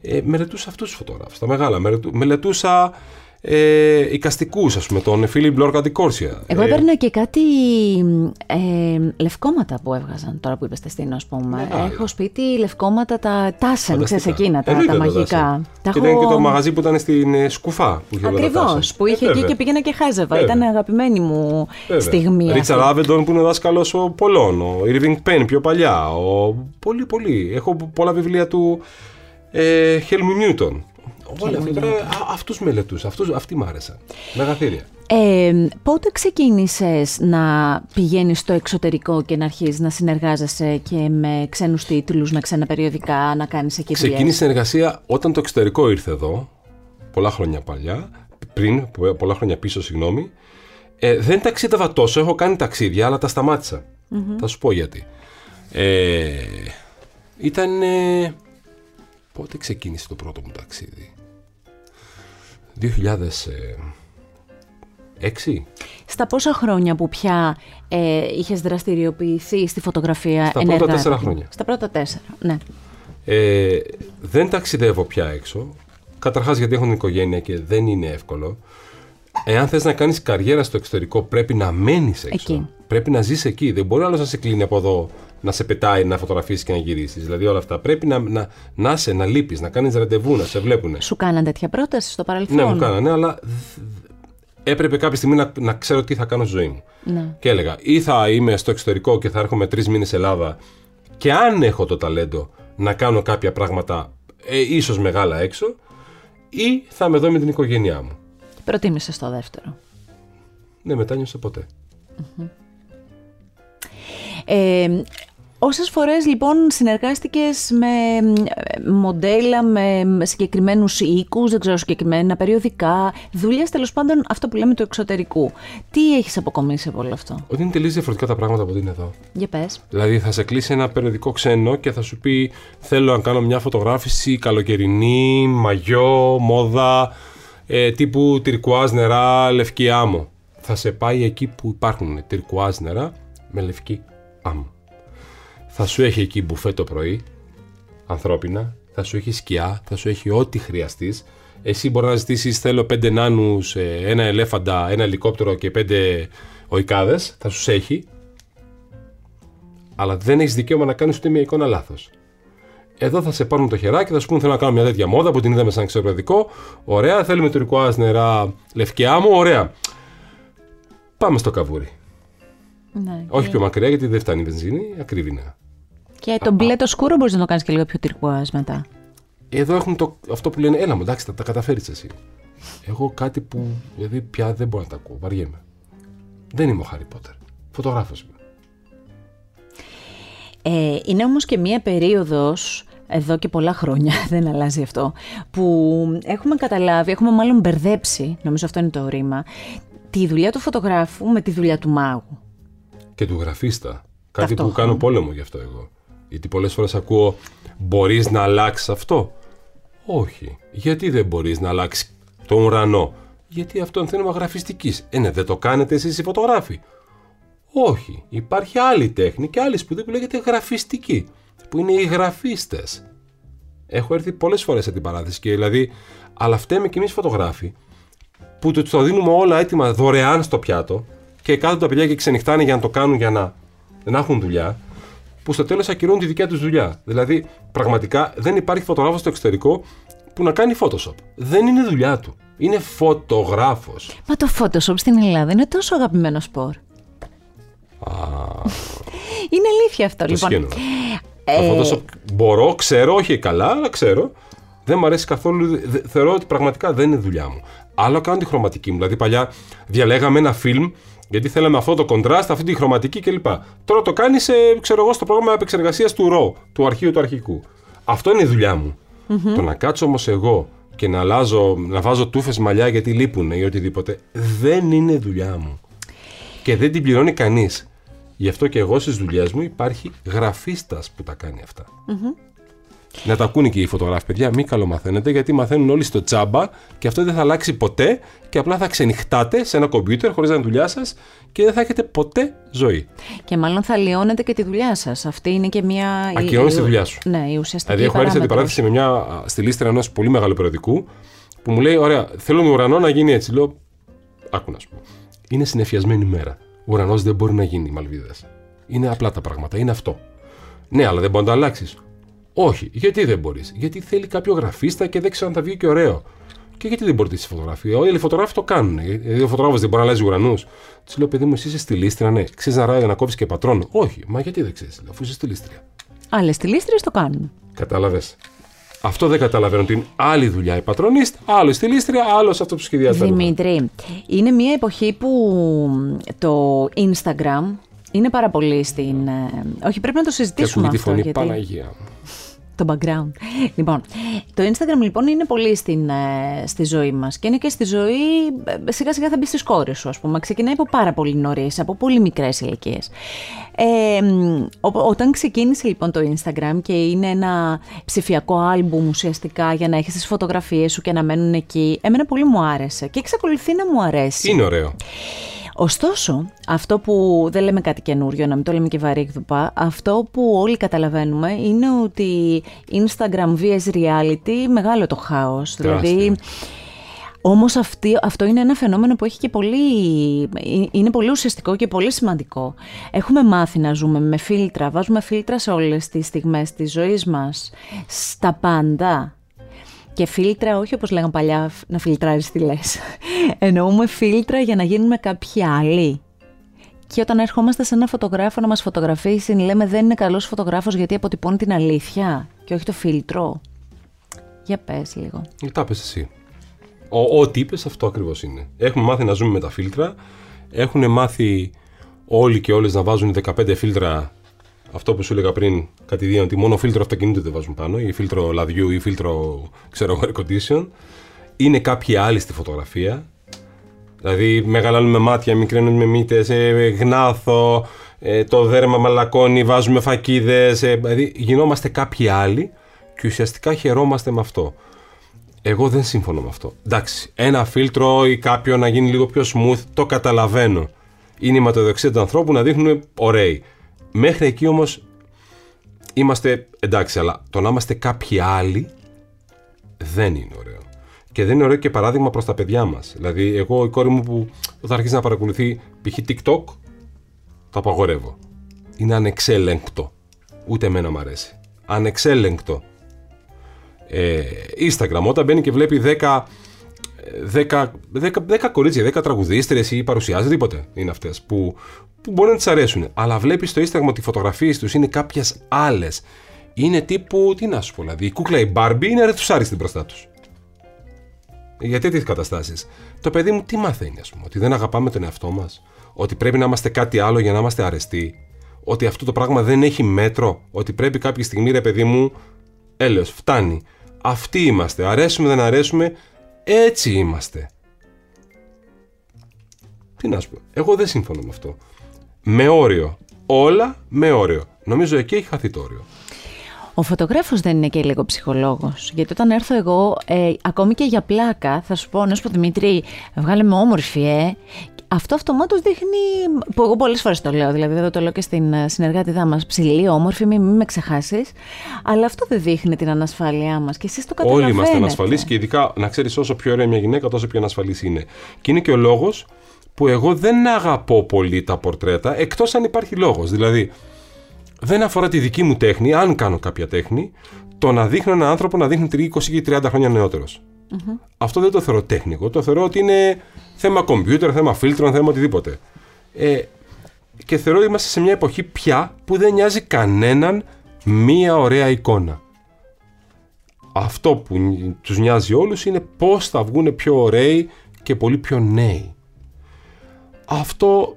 [SPEAKER 2] Ε, μελετούσα αυτούς τους φωτογράφους. Τα μεγάλα. Μελετού, μελετούσα ε, οικαστικού, ας πούμε, τον Φίλιπ Λόρκα Ντικόρσια.
[SPEAKER 1] Εγώ
[SPEAKER 2] Ε,
[SPEAKER 1] έπαιρνα και κάτι ε, λευκόματα που έβγαζαν τώρα που είπες τεστίνο, ας πούμε.
[SPEAKER 2] Μεγάλα.
[SPEAKER 1] Έχω σπίτι λευκόματα τα τάσεν, ξέρεις
[SPEAKER 2] Φανταστικά.
[SPEAKER 1] εκείνα, τα,
[SPEAKER 2] Εννοείται
[SPEAKER 1] τα
[SPEAKER 2] το
[SPEAKER 1] μαγικά.
[SPEAKER 2] δάσεν.
[SPEAKER 1] Τα
[SPEAKER 2] Και ήταν
[SPEAKER 1] έχω-
[SPEAKER 2] και το μαγαζί που ήταν στην ε, Σκουφά. Που είχε όλα τα
[SPEAKER 1] Ακριβώς.
[SPEAKER 2] τάσεν.
[SPEAKER 1] Που
[SPEAKER 2] Ε,
[SPEAKER 1] είχε εκεί
[SPEAKER 2] βέβαια.
[SPEAKER 1] και πήγαινα και χάζευα.
[SPEAKER 2] Βέβαια.
[SPEAKER 1] Ήταν αγαπημένη μου
[SPEAKER 2] Βέβαια.
[SPEAKER 1] στιγμή.
[SPEAKER 2] Ρίτσαρ
[SPEAKER 1] αυτή.
[SPEAKER 2] Άβεντον που είναι δάσκαλος ο πολλών. Ο Irving Penn πιο παλιά. Ο... Πολύ, πολύ. Έχω πολλά βιβλία του ε, Χέλμου Νιούτον. Όλοι αυτοί τώρα αυτούς μελετούσα. Αυτούς, αυτοί μ' άρεσαν. Μεγαθύρια.
[SPEAKER 1] Ε, πότε ξεκίνησες να πηγαίνεις στο εξωτερικό και να αρχίζεις να συνεργάζεσαι και με ξένους τίτλους, με ξένα περιοδικά, να κάνεις εκεί δουλειές;
[SPEAKER 2] Ξεκίνησε η συνεργασία όταν το εξωτερικό ήρθε εδώ, πολλά χρόνια παλιά, πριν, πολλά χρόνια πίσω, συγγνώμη. Ε, δεν ταξίδευα τόσο, έχω κάνει ταξίδια, αλλά τα σταματησα Θα σου πω γιατί. Ε, ήταν... Ε, πότε ξεκίνησε το πρώτο μου ταξίδι; 2006.
[SPEAKER 1] Στα πόσα χρόνια που πια ε, είχες δραστηριοποιηθεί στη φωτογραφία
[SPEAKER 2] Στα
[SPEAKER 1] ενεργά,
[SPEAKER 2] πρώτα τέσσερα
[SPEAKER 1] ρε παιδί μου;
[SPEAKER 2] χρόνια.
[SPEAKER 1] Στα πρώτα τέσσερα, ναι.
[SPEAKER 2] Ε, δεν ταξιδεύω πια έξω. Καταρχάς γιατί έχω την οικογένεια και δεν είναι εύκολο. Εάν θες να κάνεις καριέρα στο εξωτερικό πρέπει να μένεις έξω.
[SPEAKER 1] Εκεί.
[SPEAKER 2] Πρέπει να ζεις εκεί. Δεν μπορεί άλλος να σε κλείνει από εδώ, να σε πετάει, να φωτογραφίσεις και να γυρίσεις. Δηλαδή όλα αυτά. Πρέπει να, να, να είσαι, να λείπεις, να κάνεις ραντεβού, να σε βλέπουν.
[SPEAKER 1] Σου κάναν τέτοια πρόταση στο παρελθόν;
[SPEAKER 2] Ναι, μου κάνανε, αλλά δ- έπρεπε κάποια στιγμή να, να ξέρω τι θα κάνω στη ζωή μου.
[SPEAKER 1] Ναι.
[SPEAKER 2] Και έλεγα, ή θα είμαι στο εξωτερικό και θα έρχομαι τρεις μήνες Ελλάδα, και αν έχω το ταλέντο να κάνω κάποια πράγματα ε, ίσως μεγάλα έξω, ή θα είμαι εδώ με την οικογένειά μου.
[SPEAKER 1] Προτίμησες το δεύτερο.
[SPEAKER 2] Δεν μετάνιωσα ποτέ.
[SPEAKER 1] Ε, όσες φορές λοιπόν συνεργάστηκες με ε, μοντέλα, με με συγκεκριμένους οίκους, δεν ξέρω συγκεκριμένα, περιοδικά, δουλειές τέλος πάντων αυτό που λέμε του εξωτερικού. Τι έχεις αποκομίσει από όλο αυτό;
[SPEAKER 2] Ότι είναι τελείως διαφορετικά τα πράγματα από ό,τι είναι εδώ.
[SPEAKER 1] Για πες.
[SPEAKER 2] Δηλαδή θα σε κλείσει ένα περιοδικό ξένο και θα σου πει θέλω να κάνω μια φωτογράφηση καλοκαιρινή, μαγιό, μόδα, ε, τύπου τυρκουάζ νερά, λευκή άμμο. Θα σε πάει εκεί που υπάρχουν τυρκουάζ νερά με λευκή άμμο. Θα σου έχει εκεί μπουφέ το πρωί, ανθρώπινα, θα σου έχει σκιά, θα σου έχει ό,τι χρειαστείς. Εσύ μπορεί να ζητήσεις θέλω πέντε νάνους, ε, ένα ελέφαντα, ένα ελικόπτερο και πέντε οικάδες, θα σου έχει αλλά δεν έχεις δικαίωμα να κάνεις ούτε μια εικόνα λάθος. Εδώ θα σε πάρουν το χεράκι και θα σου πούνε: Θέλω να κάνω μια τέτοια μόδα που την είδαμε σαν ξεπροδικό. Ωραία, θέλουμε τουρκουάζ νερά, λευκή άμμο. Ωραία. Πάμε στο καβούρι.
[SPEAKER 1] Ναι.
[SPEAKER 2] Όχι πιο μακριά γιατί δεν φτάνει η βενζίνη, ακριβή είναι.
[SPEAKER 1] Και το μπλε το σκούρο μπορείς να το κάνεις και λίγο πιο τυρκουάζ μετά.
[SPEAKER 2] Εδώ έχουν το, αυτό που λένε: Έλα μου, εντάξει, θα τα καταφέρεις εσύ. Εγώ κάτι που δηλαδή πια δεν μπορώ να τα ακούω, βαριέμαι. Δεν είμαι ο Χάρι Πότερ. Φωτογράφος είμαι.
[SPEAKER 1] Ε, είναι όμως και μία περίοδος, εδώ και πολλά χρόνια, δεν αλλάζει αυτό, που έχουμε καταλάβει, έχουμε μάλλον μπερδέψει, νομίζω αυτό είναι το ρήμα, τη δουλειά του φωτογράφου με τη δουλειά του μάγου.
[SPEAKER 2] και του γραφίστα. Κάτι που
[SPEAKER 1] Ταυτόχρονα.
[SPEAKER 2] κάνω πόλεμο γι' αυτό εγώ. Γιατί πολλές φορές ακούω μπορείς να αλλάξεις αυτό; Όχι. Γιατί δεν μπορείς να αλλάξεις τον ουρανό; Γιατί αυτό είναι θέμα γραφιστικής. Ε, ναι, δεν το κάνετε εσείς οι φωτογράφοι. Όχι. Υπάρχει άλλη τέχνη και άλλη σπουδή που λέγεται γραφιστική. Που είναι οι γραφίστες. Έχω έρθει πολλές φορές σε την παράθεση και δηλαδή, αλλά φταίμε κι εμείς φωτογράφοι που το, το δίνουμε όλα έτοιμα δωρεάν στο πιάτο και κάθονται τα παιδιά και ξενυχτάνε για να το κάνουν για να, να έχουν δουλειά, που στο τέλος ακυρώνουν τη δικιά τους δουλειά. Δηλαδή, πραγματικά δεν υπάρχει φωτογράφος στο εξωτερικό που να κάνει Photoshop. Δεν είναι δουλειά του. Είναι φωτογράφος.
[SPEAKER 1] Μα το Photoshop στην Ελλάδα είναι τόσο αγαπημένος σπορ. Είναι αλήθεια αυτό,
[SPEAKER 2] Το
[SPEAKER 1] λοιπόν.
[SPEAKER 2] σχένω. Το Photoshop μπορώ, ξέρω, όχι καλά, αλλά ξέρω. Δεν μου αρέσει καθόλου. δε- Θεωρώ ότι πραγματικά δεν είναι δουλειά μου. Άλλο κάνω τη χρωματική μου. Δηλαδή, παλιά διαλέγαμε ένα φιλμ γιατί θέλαμε αυτό το κοντράστ, αυτή τη χρωματική κλπ. Τώρα το κάνεις, ξέρω εγώ, στο πρόγραμμα επεξεργασίας του RAW, του αρχείου του αρχικού. Αυτό είναι η δουλειά μου. Το να κάτσω όμως εγώ και να αλλάζω, να βάζω τούφες μαλλιά γιατί λείπουν ή οτιδήποτε, δεν είναι δουλειά μου. Και δεν την πληρώνει κανείς. Γι' αυτό και εγώ στις δουλειές μου υπάρχει γραφίστας που τα κάνει αυτά. Να τα ακούνε και οι φωτογράφοι, παιδιά, μην καλομαθαίνετε, γιατί μαθαίνουν όλοι στο τσάμπα και αυτό δεν θα αλλάξει ποτέ και απλά θα ξενυχτάτε σε ένα κομπιούτερ χωρίς να είναι δουλειά σας και δεν θα έχετε ποτέ ζωή.
[SPEAKER 1] Και μάλλον θα λιώνετε και τη δουλειά σας. Αυτή είναι και μια. η-
[SPEAKER 2] Ακυρώνεις τη
[SPEAKER 1] η-
[SPEAKER 2] δουλειά σου.
[SPEAKER 1] Ναι, η ουσιαστική.
[SPEAKER 2] Δηλαδή, έχω έρθει σε
[SPEAKER 1] παράμετρος.
[SPEAKER 2] αντιπαράθεση με μια α, στη λίστρα ενός πολύ μεγάλου περιοδικού που μου λέει: Ωραία, θέλω με ουρανό να γίνει έτσι. Λέω: Άκου να σου πω. Είναι συνεφιασμένη μέρα. Ο ουρανός δεν μπορεί να γίνει Μαλβίδες. Είναι απλά τα πράγματα. Είναι αυτό. Ναι, αλλά δεν μπορεί να το αλλάξεις. Όχι. Γιατί δεν μπορείς. Γιατί θέλει κάποιο γραφίστα και δεν ξέρω αν θα βγει και ωραίο. Και γιατί δεν μπορείτε στη φωτογραφία. Όλοι οι φωτογράφοι το κάνουν. Δηλαδή, ο φωτογράφο δεν μπορεί να αλλάζει ουρανούς. Τη λέω: Παιδί μου, εσύ είσαι στη λίστρα, ναι. Ξέρει να ράει να κόβει και πατρόν. Όχι. Μα γιατί δεν ξέρεις, αφού είσαι στη λίστρια.
[SPEAKER 1] Άλλες στυλίστρε το κάνουν.
[SPEAKER 2] Κατάλαβες. Αυτό δεν καταλαβαίνω ότι είναι άλλη δουλειά η πατρονίστ, άλλο η στυλίστρια, άλλο αυτό που σχεδιάζει. τα ρούχα.
[SPEAKER 1] Δημήτρη, είναι μια εποχή που το Instagram είναι πάρα πολύ στην. ε, Όχι, πρέπει να το
[SPEAKER 2] Και
[SPEAKER 1] συζητήσουμε
[SPEAKER 2] ακούγεται η
[SPEAKER 1] αυτό.
[SPEAKER 2] φωνή
[SPEAKER 1] γιατί...
[SPEAKER 2] Παναγία μου.
[SPEAKER 1] Το background. Λοιπόν, το Instagram λοιπόν είναι πολύ στην, ε, στη ζωή μας και είναι και στη ζωή ε, σιγά σιγά θα μπει στις κόρες σου ας πούμε. Ξεκινάει από πάρα πολύ νωρίς, από πολύ μικρές ηλικίες. Ε, όταν ξεκίνησε λοιπόν το Instagram και είναι ένα ψηφιακό άλμπουμ ουσιαστικά για να έχεις τις φωτογραφίες σου και να μένουν εκεί, εμένα πολύ μου άρεσε και εξακολουθεί να μου αρέσει.
[SPEAKER 2] Είναι ωραίο.
[SPEAKER 1] Ωστόσο, αυτό που δεν λέμε κάτι καινούριο, να μην το λέμε και βαρύγδουπα, αυτό που όλοι καταλαβαίνουμε είναι ότι Instagram vs reality μεγάλο το χάος. Δηλαδή, όμως αυτό είναι ένα φαινόμενο που έχει και πολύ, είναι πολύ ουσιαστικό και πολύ σημαντικό. Έχουμε μάθει να ζούμε με φίλτρα, βάζουμε φίλτρα σε όλες τις στιγμές της ζωής μας, στα πάντα. Και φίλτρα, όχι όπως λέγαμε παλιά να φιλτράρεις τι λες. Εννοούμε φίλτρα για να γίνουμε κάποιοι άλλοι. Και όταν ερχόμαστε σε ένα φωτογράφο να μας φωτογραφίσει, λέμε δεν είναι καλός φωτογράφος γιατί αποτυπώνει την αλήθεια και όχι το φίλτρο. Για πες λίγο.
[SPEAKER 2] Τα πες εσύ. Ο, ό,τι είπες αυτό ακριβώς είναι. Έχουμε μάθει να ζούμε με τα φίλτρα. Έχουν μάθει όλοι και όλες να βάζουν 15 φίλτρα αυτό που σου έλεγα πριν, κατηδίαν ότι μόνο φίλτρο αυτοκινήτου δεν βάζουν πάνω, ή φίλτρο λαδιού, ή φίλτρο, ξέρω air condition. Είναι κάποιοι άλλοι στη φωτογραφία. Δηλαδή, μεγαλώνουμε μάτια, μικραίνουμε μύτες, ε, γνάθο, ε, το δέρμα μαλακώνει, βάζουμε φακίδες. Ε, δηλαδή, γινόμαστε κάποιοι άλλοι και ουσιαστικά χαιρόμαστε με αυτό. Εγώ δεν σύμφωνο με αυτό. Εντάξει, ένα φίλτρο ή κάποιο να γίνει λίγο πιο smooth, το καταλαβαίνω. Είναι η ματοδοξία του ανθρώπου να δείχνουν ωραίοι. Μέχρι εκεί όμως είμαστε εντάξει, αλλά το να είμαστε κάποιοι άλλοι δεν είναι ωραίο. Και δεν είναι ωραίο και παράδειγμα προς τα παιδιά μας. Δηλαδή, εγώ η κόρη μου που θα αρχίσει να παρακολουθεί π.χ. TikTok, το απαγορεύω. Είναι ανεξέλεγκτο. Ούτε εμένα μου αρέσει. Ανεξέλεγκτο. Ε, Instagram, όταν μπαίνει και βλέπει 10 10, 10, 10 κορίτσια, 10 τραγουδίστρες ή παρουσιάζει, τίποτε είναι αυτές που, που μπορεί να τις αρέσουν. Αλλά βλέπεις στο Instagram ότι οι φωτογραφίες τους είναι κάποιες άλλες. Είναι τύπου, τι να σου πω, δηλαδή η κούκλα η Barbie είναι ρεθουσάριστη μπροστά τους. Για τέτοιες καταστάσεις. Το παιδί μου τι μαθαίνει, ας πούμε, ότι δεν αγαπάμε τον εαυτό μας, ότι πρέπει να είμαστε κάτι άλλο για να είμαστε αρεστοί, ότι αυτό το πράγμα δεν έχει μέτρο, ότι πρέπει κάποια στιγμή, ρε παιδί μου, έλεος, φτάνει. Αυτοί είμαστε. Αρέσουμε, δεν αρέσουμε, έτσι είμαστε. Τι να σου πω. Εγώ δεν συμφωνώ με αυτό. Με όριο. Όλα με όριο. Νομίζω εκεί έχει χαθεί το όριο.
[SPEAKER 1] Ο φωτογράφος δεν είναι και λίγο ψυχολόγος. Γιατί όταν έρθω εγώ, ε, ακόμη και για πλάκα, θα σου πω, να σου πω Δημήτρη, βγάλε με όμορφη, ε αυτό αυτομάτως δείχνει. που εγώ πολλές φορές το λέω, δηλαδή δεν το λέω και στην ε, συνεργάτηδά μας. Ψηλή, όμορφη, μην, με ξεχάσεις. Αλλά αυτό δεν δείχνει την ανασφάλειά μας. Και εσείς το καταλαβαίνετε.
[SPEAKER 2] Όλοι είμαστε ανασφαλείς και ειδικά να ξέρεις όσο πιο ωραία μια γυναίκα, τόσο πιο ανασφαλής είναι. Και είναι και ο λόγος που εγώ δεν αγαπώ πολύ τα πορτρέτα, εκτός αν υπάρχει λόγος. Δηλαδή, δεν αφορά τη δική μου τέχνη, αν κάνω κάποια τέχνη, το να δείχνω έναν άνθρωπο να δείχνει 20 ή 30 χρόνια νεότερος. Αυτό δεν το θεωρώ τέχνικο. Το θεωρώ ότι είναι θέμα κομπιούτερ, θέμα φίλτρων, θέμα οτιδήποτε. Ε, και θεωρώ ότι είμαστε σε μια εποχή πια που δεν νοιάζει κανέναν μία ωραία εικόνα. Αυτό που τους νοιάζει όλους είναι πώς θα βγουν πιο ωραίοι και πολύ πιο νέοι. Αυτό,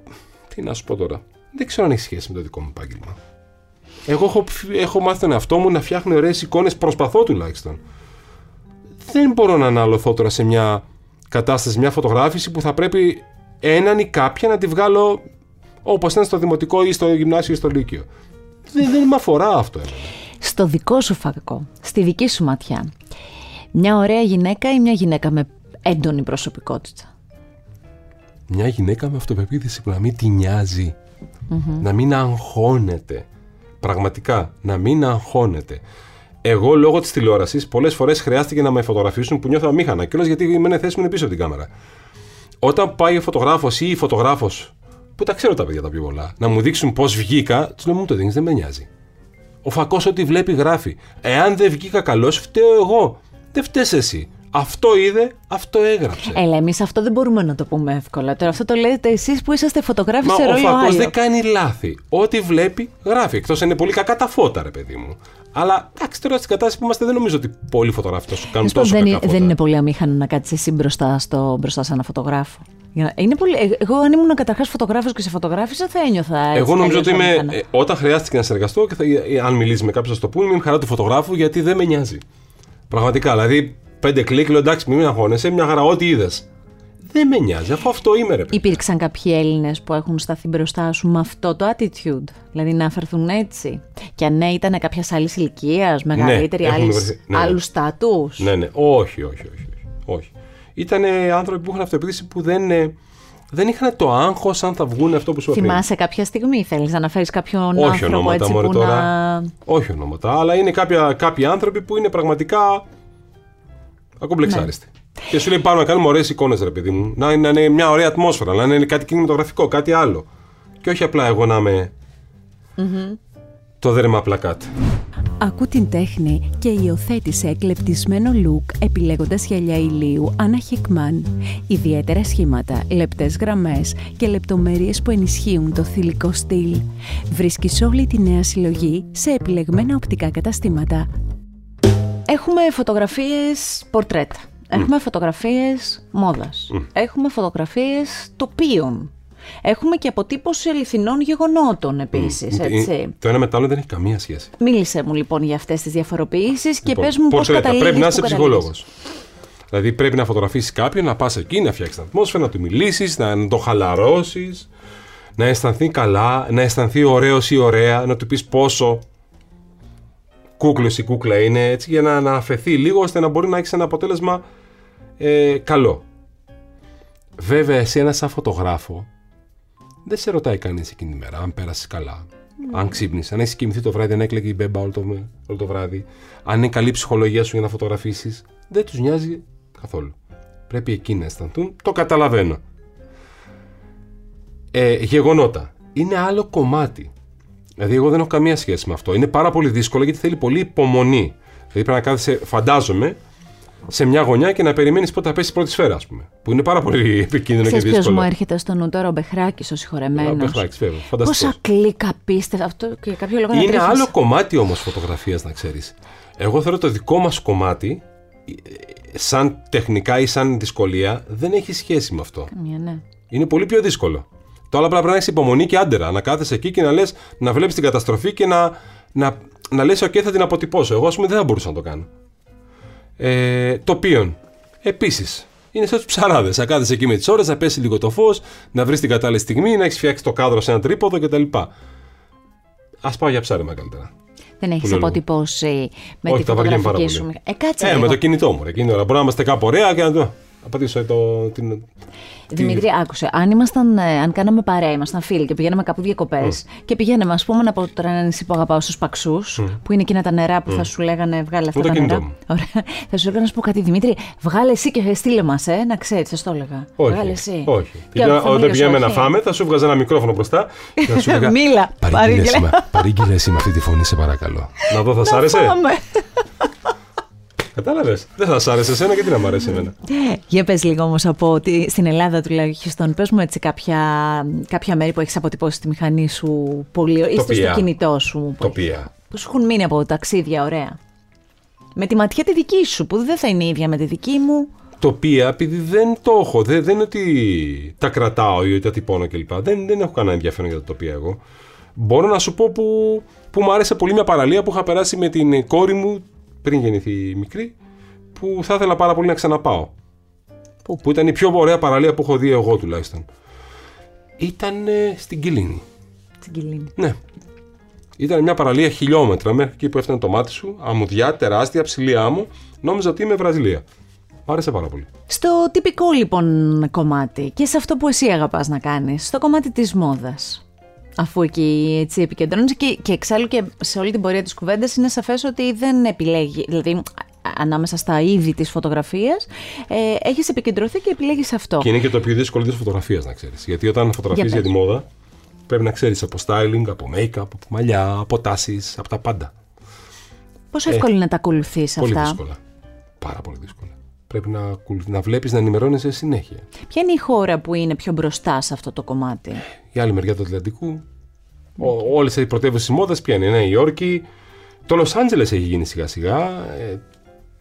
[SPEAKER 2] τι να σου πω τώρα, δεν ξέρω αν έχει σχέση με το δικό μου επάγγελμα. Εγώ έχω, έχω μάθει τον εαυτό μου να φτιάχνει ωραίες εικόνες, προσπαθώ τουλάχιστον δεν μπορώ να αναλωθώ τώρα σε μια κατάσταση, μια φωτογράφηση που θα πρέπει έναν ή κάποια να τη βγάλω όπως ήταν στο δημοτικό ή στο γυμνάσιο ή στο λύκειο. Δεν, δεν με αφορά αυτό. Εμένα.
[SPEAKER 1] Στο δικό σου φακό, στη δική σου ματιά, μια ωραία γυναίκα ή μια γυναίκα με έντονη προσωπικότητα;
[SPEAKER 2] Μια γυναίκα με αυτοπεποίθηση που να μην τη νοιαζει να μην αγχώνεται. Πραγματικά, να μην αγχώνεται. Εγώ λόγω της τηλεόρασης πολλές φορές χρειάστηκε να με φωτογραφίσουν που νιώθω αμήχανα. Και γιατί η μένα θέση μου είναι πίσω από την κάμερα. Όταν πάει ο φωτογράφος ή η φωτογράφος, που τα ξέρω τα παιδιά τα πιο πολλά, να μου δείξουν πώς βγήκα, τους λέω μου το δίνεις, δεν με νοιάζει. Ο φακός ό,τι βλέπει γράφει. Εάν δεν βγήκα καλός, φταίω εγώ. Δεν φταίει εσύ. Αυτό είδε, αυτό έγραψε.
[SPEAKER 1] Έλα, εμείς αυτό δεν μπορούμε να το πούμε εύκολα. Τώρα αυτό το λέτε εσείς που είσαστε φωτογράφοι σε ρόλο
[SPEAKER 2] Ο φακός δεν κάνει λάθη. Ό,τι βλέπει, γράφει. Εκτός είναι πολύ κακά τα φώτα, ρε παιδί μου. Αλλά εντάξει, τώρα στην κατάσταση που είμαστε δεν νομίζω ότι πολλοί φωτογράφοι θα σου κάνουν τόσο
[SPEAKER 1] δεν,
[SPEAKER 2] κακά
[SPEAKER 1] δεν είναι πολύ αμήχανο να κάτσεις εσύ μπροστά, στο, μπροστά σε ένα φωτογράφο. Είναι πολύ... Ε, εγώ, αν ήμουν καταρχάς φωτογράφος και σε φωτογράφησα, θα ένιωθα έτσι.
[SPEAKER 2] Εγώ νομίζω ότι είμαι. Ε, όταν χρειάστηκε να συνεργαστώ και θα, ε, αν μιλήσεις με κάποιον, θα το πούμε, είμαι χαρά του φωτογράφου γιατί δεν με νοιάζει. Πραγματικά. Δηλαδή, πέντε κλικ, λέω εντάξει, μην αγχώνεσαι, μια χαρά, ό,τι είδες. Δεν με νοιάζει, αφού αυτό είμαι ρε
[SPEAKER 1] Υπήρξαν κάποιοι Έλληνες που έχουν σταθεί μπροστά σου με αυτό το attitude, δηλαδή να αφαιρθούν έτσι; Και αν ναι, ήταν κάποιας άλλης ηλικίας, μεγαλύτερη, ναι, ναι, άλλου στάτους;
[SPEAKER 2] Ναι, ναι, όχι, όχι, όχι. όχι. Ήταν άνθρωποι που είχαν αυτοεπίθεση που δεν, ε, δεν είχαν το άγχος αν θα βγουν αυτό που σου
[SPEAKER 1] αφήνει. Θυμάσαι κάποια στιγμή, θέλεις να αναφέρεις κάποιον όχι άνθρωπο ονόματα, έτσι που τώρα, να...
[SPEAKER 2] Όχι ονόματα, αλλά είναι κάποια, κάποιοι άνθρωποι που είναι πραγματικά ακομπλεξάριστοι. Ναι. Και σου λέει πάμε να κάνουμε ωραίες εικόνες, ρε παιδί μου. Να, να είναι μια ωραία ατμόσφαιρα, να είναι κάτι κινηματογραφικό, κάτι άλλο. Και όχι απλά εγώ να είμαι. Mm-hmm. Το δέρμα πλακάτ.
[SPEAKER 1] Ακού την τέχνη και υιοθέτησε εκλεπτισμένο look επιλέγοντας γυαλιά ηλίου Άννα Χικμάν. Ιδιαίτερα σχήματα, λεπτές γραμμές και λεπτομέρειες που ενισχύουν το θηλυκό στυλ. Βρίσκεις όλη τη νέα συλλογή σε επιλεγμένα οπτικά καταστήματα. Έχουμε φωτογραφίες πορτρέτα. Έχουμε φωτογραφίες μόδας. Έχουμε φωτογραφίες τοπίων. Έχουμε και αποτύπωση αληθινών γεγονότων επίσης.
[SPEAKER 2] Το ένα με το άλλο δεν έχει καμία σχέση.
[SPEAKER 1] Μίλησε μου λοιπόν για αυτές τις διαφοροποιήσεις και λοιπόν, πες μου πώς καταλήγεις.
[SPEAKER 2] Πρέπει να είσαι ψυχολόγος. Δηλαδή πρέπει να φωτογραφίσεις κάποιον, να πας εκεί, να φτιάξεις την ατμόσφαιρα, να του μιλήσεις, να το χαλαρώσεις, να αισθανθεί καλά, να αισθανθεί ωραίος ή ωραία, να του πεις πόσο κούκλος ή κούκλα είναι, έτσι, για να, να αφαιθεί λίγο ώστε να μπορεί να έχεις ένα αποτέλεσμα ε, καλό. Βέβαια, εσύ ένας σαν φωτογράφο δεν σε ρωτάει κανείς εκείνη τη μέρα αν πέρασες καλά. Mm. Αν ξύπνησες, αν έχεις κοιμηθεί το βράδυ, αν έκλαιγε η μπέμπα όλο το, όλο το βράδυ, αν είναι καλή ψυχολογία σου για να φωτογραφίσεις, δεν τους νοιάζει καθόλου. Πρέπει εκείνοι να αισθανθούν, το καταλαβαίνω. Ε, γεγονότα. Είναι άλλο κομμάτι. Δηλαδή, εγώ δεν έχω καμία σχέση με αυτό. Είναι πάρα πολύ δύσκολο γιατί θέλει πολύ υπομονή. Δηλαδή, πρέπει να κάθεσαι, φαντάζομαι, σε μια γωνιά και να περιμένεις πότε θα πέσει η πρώτη σφαίρα, ας πούμε. Που είναι πάρα πολύ επικίνδυνο και δύσκολο. Ποιος
[SPEAKER 1] μου έρχεται στο νου τώρα, ο Μπεχράκης, ο συγχωρεμένος. Ο
[SPEAKER 2] Μπεχράκης, βέβαια.
[SPEAKER 1] Πόσα κλίκα πίστευα αυτό και κάποιο λόγο
[SPEAKER 2] Είναι άλλο κομμάτι όμως φωτογραφίας, να ξέρεις. Εγώ θεωρώ το δικό μας κομμάτι, σαν τεχνικά ή σαν δυσκολία, δεν έχει σχέση με αυτό.
[SPEAKER 1] Καμία, ναι.
[SPEAKER 2] Είναι πολύ πιο δύσκολο. Το άλλο πρέπει να έχεις υπομονή και άντερα. Να κάθεσαι εκεί και να λες, να βλέπεις την καταστροφή και να, να, να λες: OK, θα την αποτυπώσω. Εγώ, ας πούμε, δεν θα μπορούσα να το κάνω. Ε, τοπίων. Επίσης, είναι σαν τους ψαράδες. Να κάθεσαι εκεί με τις ώρες, να πέσει λίγο το φως, να βρεις την κατάλληλη στιγμή, να έχεις φτιάξει το κάδρο σε ένα τρίποδο κτλ. Α πάω για ψάρεμα καλύτερα.
[SPEAKER 1] Δεν έχεις αποτυπώσει με
[SPEAKER 2] Όχι,
[SPEAKER 1] τη φωτογραφική σου.
[SPEAKER 2] Ε, κάτσε ε, με το κινητό μου. Εκείνη ώρα. Μπορεί να είμαστε κάπου ωραία και να το. Απαντήσω το, την,
[SPEAKER 1] Δημήτρη, άκουσε. Αν, ήμασταν, ε, αν κάναμε παρέα, ήμασταν φίλοι και πηγαίναμε κάπου διακοπές mm. και πηγαίναμε, ας πούμε, από το ένα νησί που αγαπάω στους Παξούς, mm. που είναι εκείνα τα νερά που mm. θα σου λέγανε βγάλε αυτά τα νερά. Ωραία. Θα σου έλεγα να σου πω κάτι, Δημήτρη, βγάλε εσύ και στείλε μας, ε, να ξέρεις, θα το έλεγα.
[SPEAKER 2] Όχι.
[SPEAKER 1] Βγάλε
[SPEAKER 2] εσύ. Όχι. Όταν πηγαίναμε να φάμε, θα σου βγάζα ένα μικρόφωνο μπροστά
[SPEAKER 1] και θα σου έλεγα. Μίλα.
[SPEAKER 2] Παρήγγειλε εσύ με αυτή τη φωνή, σε παρακαλώ. Να δω, θα σ' άρεσε; Κατάλαβες. Δεν θα σ' άρεσε εσένα και τι να μ' αρέσει εμένα.
[SPEAKER 1] Για πες λίγο όμως από ότι στην Ελλάδα τουλάχιστον, πες μου έτσι κάποια, κάποια μέρη που έχεις αποτυπώσει τη μηχανή σου πολύ, ή στο κινητό σου.
[SPEAKER 2] Τοπία.
[SPEAKER 1] Που σου έχουν μείνει από ταξίδια, ωραία. Με τη ματιά τη δική σου, που δεν θα είναι η ίδια με τη δική μου.
[SPEAKER 2] Τοπία, επειδή δεν το έχω. Δεν, δεν είναι ότι τα κρατάω ή ότι τα τυπώνω κλπ. Δεν, δεν έχω κανένα ενδιαφέρον για τα τοπία εγώ. Μπορώ να σου πω που, που μου άρεσε πολύ μια παραλία που είχα περάσει με την κόρη μου πριν γεννηθεί η μικρή, που θα ήθελα πάρα πολύ να ξαναπάω. Που, που ήταν η πιο ωραία παραλία που έχω δει εγώ τουλάχιστον. Ήταν ε, στην Κιλίνη.
[SPEAKER 1] Στην Κιλίνη.
[SPEAKER 2] Ναι. Ήταν μια παραλία χιλιόμετρα μέχρι εκεί που έφτανε το μάτι σου, αμμουδιά, τεράστια, ψηλή άμμο. Νόμιζα ότι είμαι Βραζιλία. Μ' άρεσε πάρα πολύ.
[SPEAKER 1] Στο τυπικό λοιπόν κομμάτι και σε αυτό που εσύ αγαπάς να κάνεις, στο κομμάτι της μόδας αφού εκεί έτσι επικεντρώνεσαι και, και εξάλλου και σε όλη την πορεία της κουβέντας είναι σαφές ότι δεν επιλέγει, δηλαδή ανάμεσα στα είδη της φωτογραφίας ε, έχεις επικεντρωθεί και επιλέγεις αυτό.
[SPEAKER 2] Και είναι και το πιο δύσκολο της φωτογραφίας να ξέρεις, γιατί όταν φωτογραφίζεις για, για τη μόδα πρέπει να ξέρεις από styling, από make-up, από μαλλιά, από τάσεις, από τα πάντα.
[SPEAKER 1] Πόσο ε, εύκολο είναι να τα ακολουθείς
[SPEAKER 2] αυτά; Πολύ δύσκολα. Πάρα πολύ δύσκολα πρέπει να, να βλέπεις να ενημερώνεσαι συνέχεια.
[SPEAKER 1] Ποια είναι η χώρα που είναι πιο μπροστά σε αυτό το κομμάτι;
[SPEAKER 2] Η άλλη μεριά του Ατλαντικού. Okay. Όλες οι πρωτεύουσες μόδας ποια είναι. η Νέα Υόρκη. Το Λος Άντζελες έχει γίνει σιγά σιγά.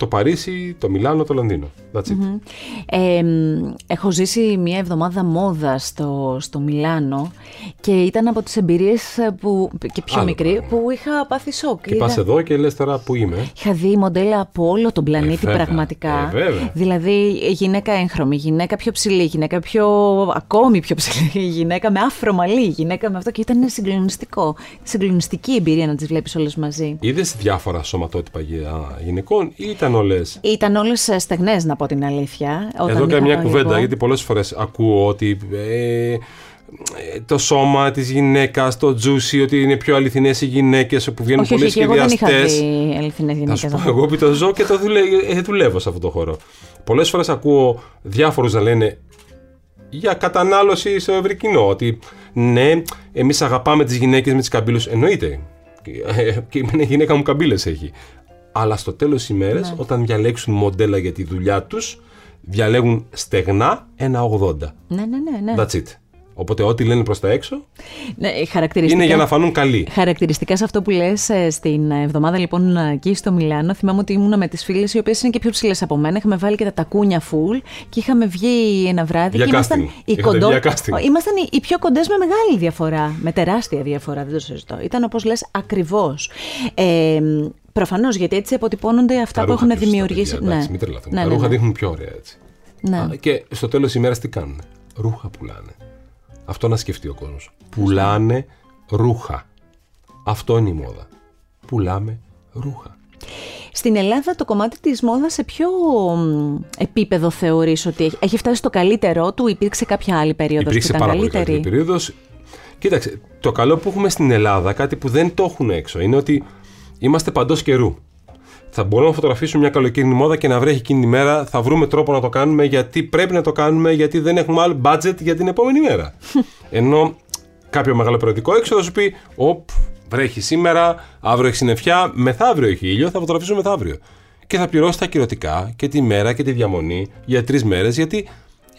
[SPEAKER 2] Ε, το Παρίσι, το Μιλάνο, το Λονδίνο. That's it.
[SPEAKER 1] Ε, μ, έχω ζήσει μια εβδομάδα μόδα στο, στο Μιλάνο και ήταν από τις εμπειρίες ε, που, και πιο
[SPEAKER 2] Άλλο
[SPEAKER 1] μικρή
[SPEAKER 2] πράγμα.
[SPEAKER 1] που είχα πάθει σοκ.
[SPEAKER 2] Και
[SPEAKER 1] Είδα-
[SPEAKER 2] πας εδώ και λες τώρα που είμαι.
[SPEAKER 1] Είχα δει μοντέλα από όλο τον πλανήτη
[SPEAKER 2] βέβαια.
[SPEAKER 1] πραγματικά.
[SPEAKER 2] Ε, βέβαια.
[SPEAKER 1] δηλαδή γυναίκα έγχρωμη, γυναίκα πιο ψηλή, γυναίκα πιο ακόμη πιο ψηλή, γυναίκα με άφρο μαλλί, γυναίκα με αυτό και ήταν συγκλονιστικό. Συγκλονιστική εμπειρία να τις βλέπεις όλες μαζί.
[SPEAKER 2] Είδες διάφορα σωματότυπα γυ- γυναικών ή ήταν όλες.
[SPEAKER 1] Ήταν όλες στεγνές να πω την αλήθεια. Όταν
[SPEAKER 2] Εδώ
[SPEAKER 1] είχα
[SPEAKER 2] κάνω μια
[SPEAKER 1] πάει
[SPEAKER 2] κουβέντα,
[SPEAKER 1] εγώ.
[SPEAKER 2] γιατί πολλές φορές ακούω ότι ε, ε, το σώμα της γυναίκας, το τζούσι, ότι είναι πιο αληθινές οι γυναίκες που βγαίνουν
[SPEAKER 1] Όχι,
[SPEAKER 2] πολλοί
[SPEAKER 1] όχι, και εγώ δεν είχα
[SPEAKER 2] σχεδιαστές.
[SPEAKER 1] δει αληθινές
[SPEAKER 2] Θα
[SPEAKER 1] γυναίκες.
[SPEAKER 2] σου
[SPEAKER 1] να
[SPEAKER 2] πω
[SPEAKER 1] πω.
[SPEAKER 2] εγώ που το ζω και το δουλε... ε, δουλεύω σε αυτό το χώρο. Πολλές φορές ακούω διάφορους να λένε για κατανάλωση στο ευρύ κοινό. Ότι ναι, εμείς αγαπάμε τις γυναίκες με τις καμπύλες. Εννοείται. Ε, Και η μια γυναίκα μου καμπύλες έχει. Αλλά στο τέλος της ημέρας,
[SPEAKER 1] Ναι.
[SPEAKER 2] όταν διαλέξουν μοντέλα για τη δουλειά τους, διαλέγουν στεγνά ένα 80.
[SPEAKER 1] Ναι, ναι, ναι. ναι.
[SPEAKER 2] That's it. Οπότε ό,τι λένε προς τα έξω
[SPEAKER 1] ναι χαρακτηριστικά.
[SPEAKER 2] είναι για να φανούν καλοί.
[SPEAKER 1] Χαρακτηριστικά σε αυτό που λες ε, στην εβδομάδα λοιπόν εκεί στο Μιλάνο, θυμάμαι ότι ήμουνα με τις φίλες οι οποίες είναι και πιο ψηλές από μένα. Είχαμε βάλει και τα τακούνια full και είχαμε βγει ένα βράδυ
[SPEAKER 2] Για
[SPEAKER 1] και ήμασταν
[SPEAKER 2] casting.
[SPEAKER 1] οι,
[SPEAKER 2] Είχατε
[SPEAKER 1] κοντό...
[SPEAKER 2] βγει για casting.
[SPEAKER 1] ήμασταν οι, οι πιο κοντές με μεγάλη διαφορά, με τεράστια διαφορά, δεν το συζητώ. Ήταν όπως λες ακριβώς. Ε, Προφανώς, γιατί έτσι αποτυπώνονται αυτά
[SPEAKER 2] Τα
[SPEAKER 1] που
[SPEAKER 2] ρούχα
[SPEAKER 1] έχουν
[SPEAKER 2] τους, τα
[SPEAKER 1] δημιουργήσει.
[SPEAKER 2] παιδιά, εντάξει, μην τρελαθούμε.
[SPEAKER 1] ναι,
[SPEAKER 2] τα
[SPEAKER 1] ναι,
[SPEAKER 2] ρούχα
[SPEAKER 1] ναι.
[SPEAKER 2] δείχνουν πιο ωραία έτσι.
[SPEAKER 1] Ναι.
[SPEAKER 2] Α, Και στο τέλος τη ημέρας τι κάνουν. Ρούχα πουλάνε. Αυτό να σκεφτεί ο κόσμος. Πουλάνε ρούχα. Αυτό είναι η μόδα. Πουλάμε ρούχα.
[SPEAKER 1] Στην Ελλάδα το κομμάτι της μόδας σε ποιο μ, επίπεδο θεωρείς ότι έχει, έχει φτάσει στο καλύτερό του, υπήρξε κάποια άλλη περίοδος
[SPEAKER 2] Υπήρξε
[SPEAKER 1] που ήταν
[SPEAKER 2] πάρα πολύ
[SPEAKER 1] καλύτερη;
[SPEAKER 2] καλύτερη περίοδος. Κοίταξε, το καλό που έχουμε στην Ελλάδα, κάτι που δεν το έχουν έξω, είναι ότι είμαστε παντός καιρού. Θα μπορούμε να φωτογραφίσουμε μια καλοκαιρινή μόδα και να βρέχει εκείνη τη μέρα. Θα βρούμε τρόπο να το κάνουμε γιατί πρέπει να το κάνουμε, γιατί δεν έχουμε άλλο budget για την επόμενη μέρα. Ενώ κάποιο μεγάλο περιοδικό έξω θα σου πει: Οπ, βρέχει σήμερα, αύριο έχει συννεφιά, μεθαύριο έχει ήλιο, θα φωτογραφίσουμε μεθαύριο. Και θα πληρώσει τα κυρωτικά και τη μέρα και τη διαμονή για τρεις μέρες, γιατί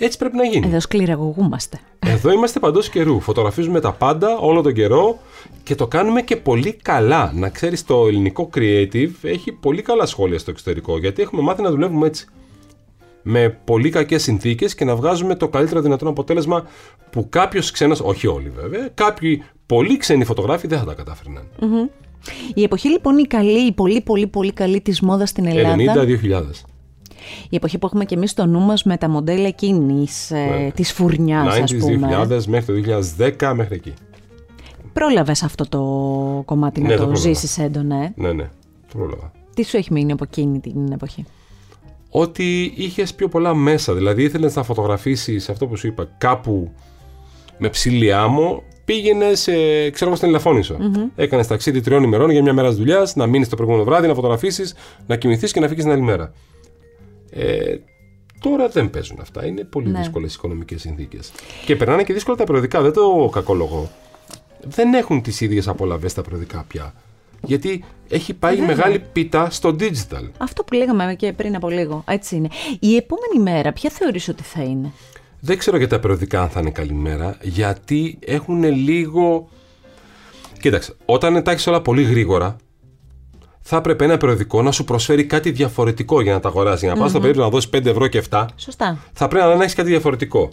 [SPEAKER 2] έτσι πρέπει να γίνει.
[SPEAKER 1] Εδώ σκληραγωγούμαστε.
[SPEAKER 2] Εδώ είμαστε παντός καιρού. Φωτογραφίζουμε τα πάντα όλο τον καιρό και το κάνουμε και πολύ καλά. Να ξέρεις, το ελληνικό creative έχει πολύ καλά σχόλια στο εξωτερικό γιατί έχουμε μάθει να δουλεύουμε έτσι. Με πολύ κακές συνθήκες και να βγάζουμε το καλύτερο δυνατό αποτέλεσμα που κάποιος ξένος, όχι όλοι βέβαια, κάποιοι πολύ ξένοι φωτογράφοι δεν θα τα κατάφερναν.
[SPEAKER 1] Η εποχή λοιπόν η καλή, η πολύ πολύ πολύ καλή της μόδας στην Ελλάδα,
[SPEAKER 2] 90-2000.
[SPEAKER 1] Η εποχή που έχουμε και εμείς στο νου μας με τα μοντέλα εκείνης, ε,
[SPEAKER 2] Βέβαια.
[SPEAKER 1] της φουρνιάς ας
[SPEAKER 2] 90s,
[SPEAKER 1] πούμε.
[SPEAKER 2] 2000 μέχρι το 2010 μέχρι εκεί.
[SPEAKER 1] Πρόλαβες αυτό το κομμάτι
[SPEAKER 2] Ναι,
[SPEAKER 1] να
[SPEAKER 2] το
[SPEAKER 1] το,
[SPEAKER 2] πρόλαβα.
[SPEAKER 1] ζήσεις έντονα, ε;
[SPEAKER 2] Ναι, ναι, το πρόλαβα.
[SPEAKER 1] Τι σου έχει μείνει από εκείνη την εποχή;
[SPEAKER 2] ότι είχες πιο πολλά μέσα. Δηλαδή ήθελες να φωτογραφίσεις αυτό που σου είπα κάπου με ψηλή άμμο, πήγαινες σε, ξέρω εγώ, στην Ελαφώνησο. Έκανες ταξίδι τριών ημερών για μια μέρα δουλειάς, να μείνεις το προηγούμενο βράδυ, να φωτογραφίσεις, να κοιμηθείς και να φύγεις την άλλη μέρα. Ε, τώρα δεν παίζουν αυτά. Είναι πολύ
[SPEAKER 1] Ναι.
[SPEAKER 2] δύσκολες οι οικονομικές συνθήκες. Και περνάνε και δύσκολα τα περιοδικά, δεν το κακολογώ. Δεν έχουν τις ίδιες απολαυές τα περιοδικά πια. Γιατί έχει πάει
[SPEAKER 1] Βέβαια.
[SPEAKER 2] μεγάλη πίτα στο digital.
[SPEAKER 1] Αυτό που λέγαμε και πριν από λίγο. Έτσι είναι. Η επόμενη μέρα, ποια θεωρείς ότι θα είναι;
[SPEAKER 2] Δεν ξέρω για τα περιοδικά αν θα είναι καλημέρα, γιατί έχουν λίγο. Κοίταξε, όταν τα έχεις όλα πολύ γρήγορα, θα έπρεπε ένα περιοδικό να σου προσφέρει κάτι διαφορετικό για να τα αγοράσει. Για να πας στο περίπτωση να δώσεις 5 ευρώ και 7,
[SPEAKER 1] Σωστά.
[SPEAKER 2] θα πρέπει να έχεις κάτι διαφορετικό.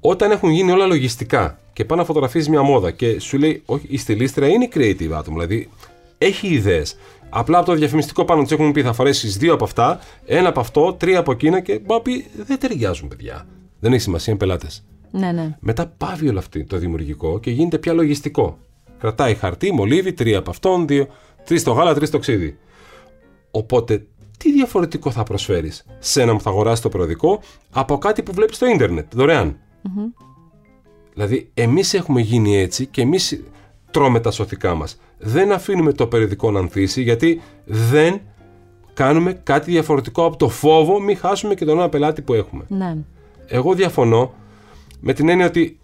[SPEAKER 2] Όταν έχουν γίνει όλα λογιστικά και πάει να φωτογραφίζεις μια μόδα και σου λέει, Όχι, η στυλίστρια είναι creative άτομο, δηλαδή έχει ιδέες. Απλά από το διαφημιστικό πάνω της έχουν πει θα φορέσεις δύο από αυτά, ένα από αυτό, τρία από εκείνα και μπορεί να πει δεν ταιριάζουν παιδιά. Δεν έχει σημασία, είναι πελάτες.
[SPEAKER 1] Ναι, ναι.
[SPEAKER 2] Μετά πάβει όλο αυτό το δημιουργικό και γίνεται πια λογιστικό. Κρατάει χαρτί, μολύβι, τρία από αυτόν, δύο, τρεις στο γάλα, τρεις στο ξύδι. Οπότε, τι διαφορετικό θα προσφέρεις σε έναν που θα αγοράσει το περιοδικό από κάτι που βλέπεις στο ίντερνετ, δωρεάν; Δηλαδή, εμείς έχουμε γίνει έτσι και εμείς τρώμε τα σωθικά μας. Δεν αφήνουμε το περιοδικό να ανθίσει γιατί δεν κάνουμε κάτι διαφορετικό από το φόβο μην χάσουμε και τον ένα πελάτη που έχουμε.
[SPEAKER 1] ναι.
[SPEAKER 2] Εγώ διαφωνώ με την έννοια ότι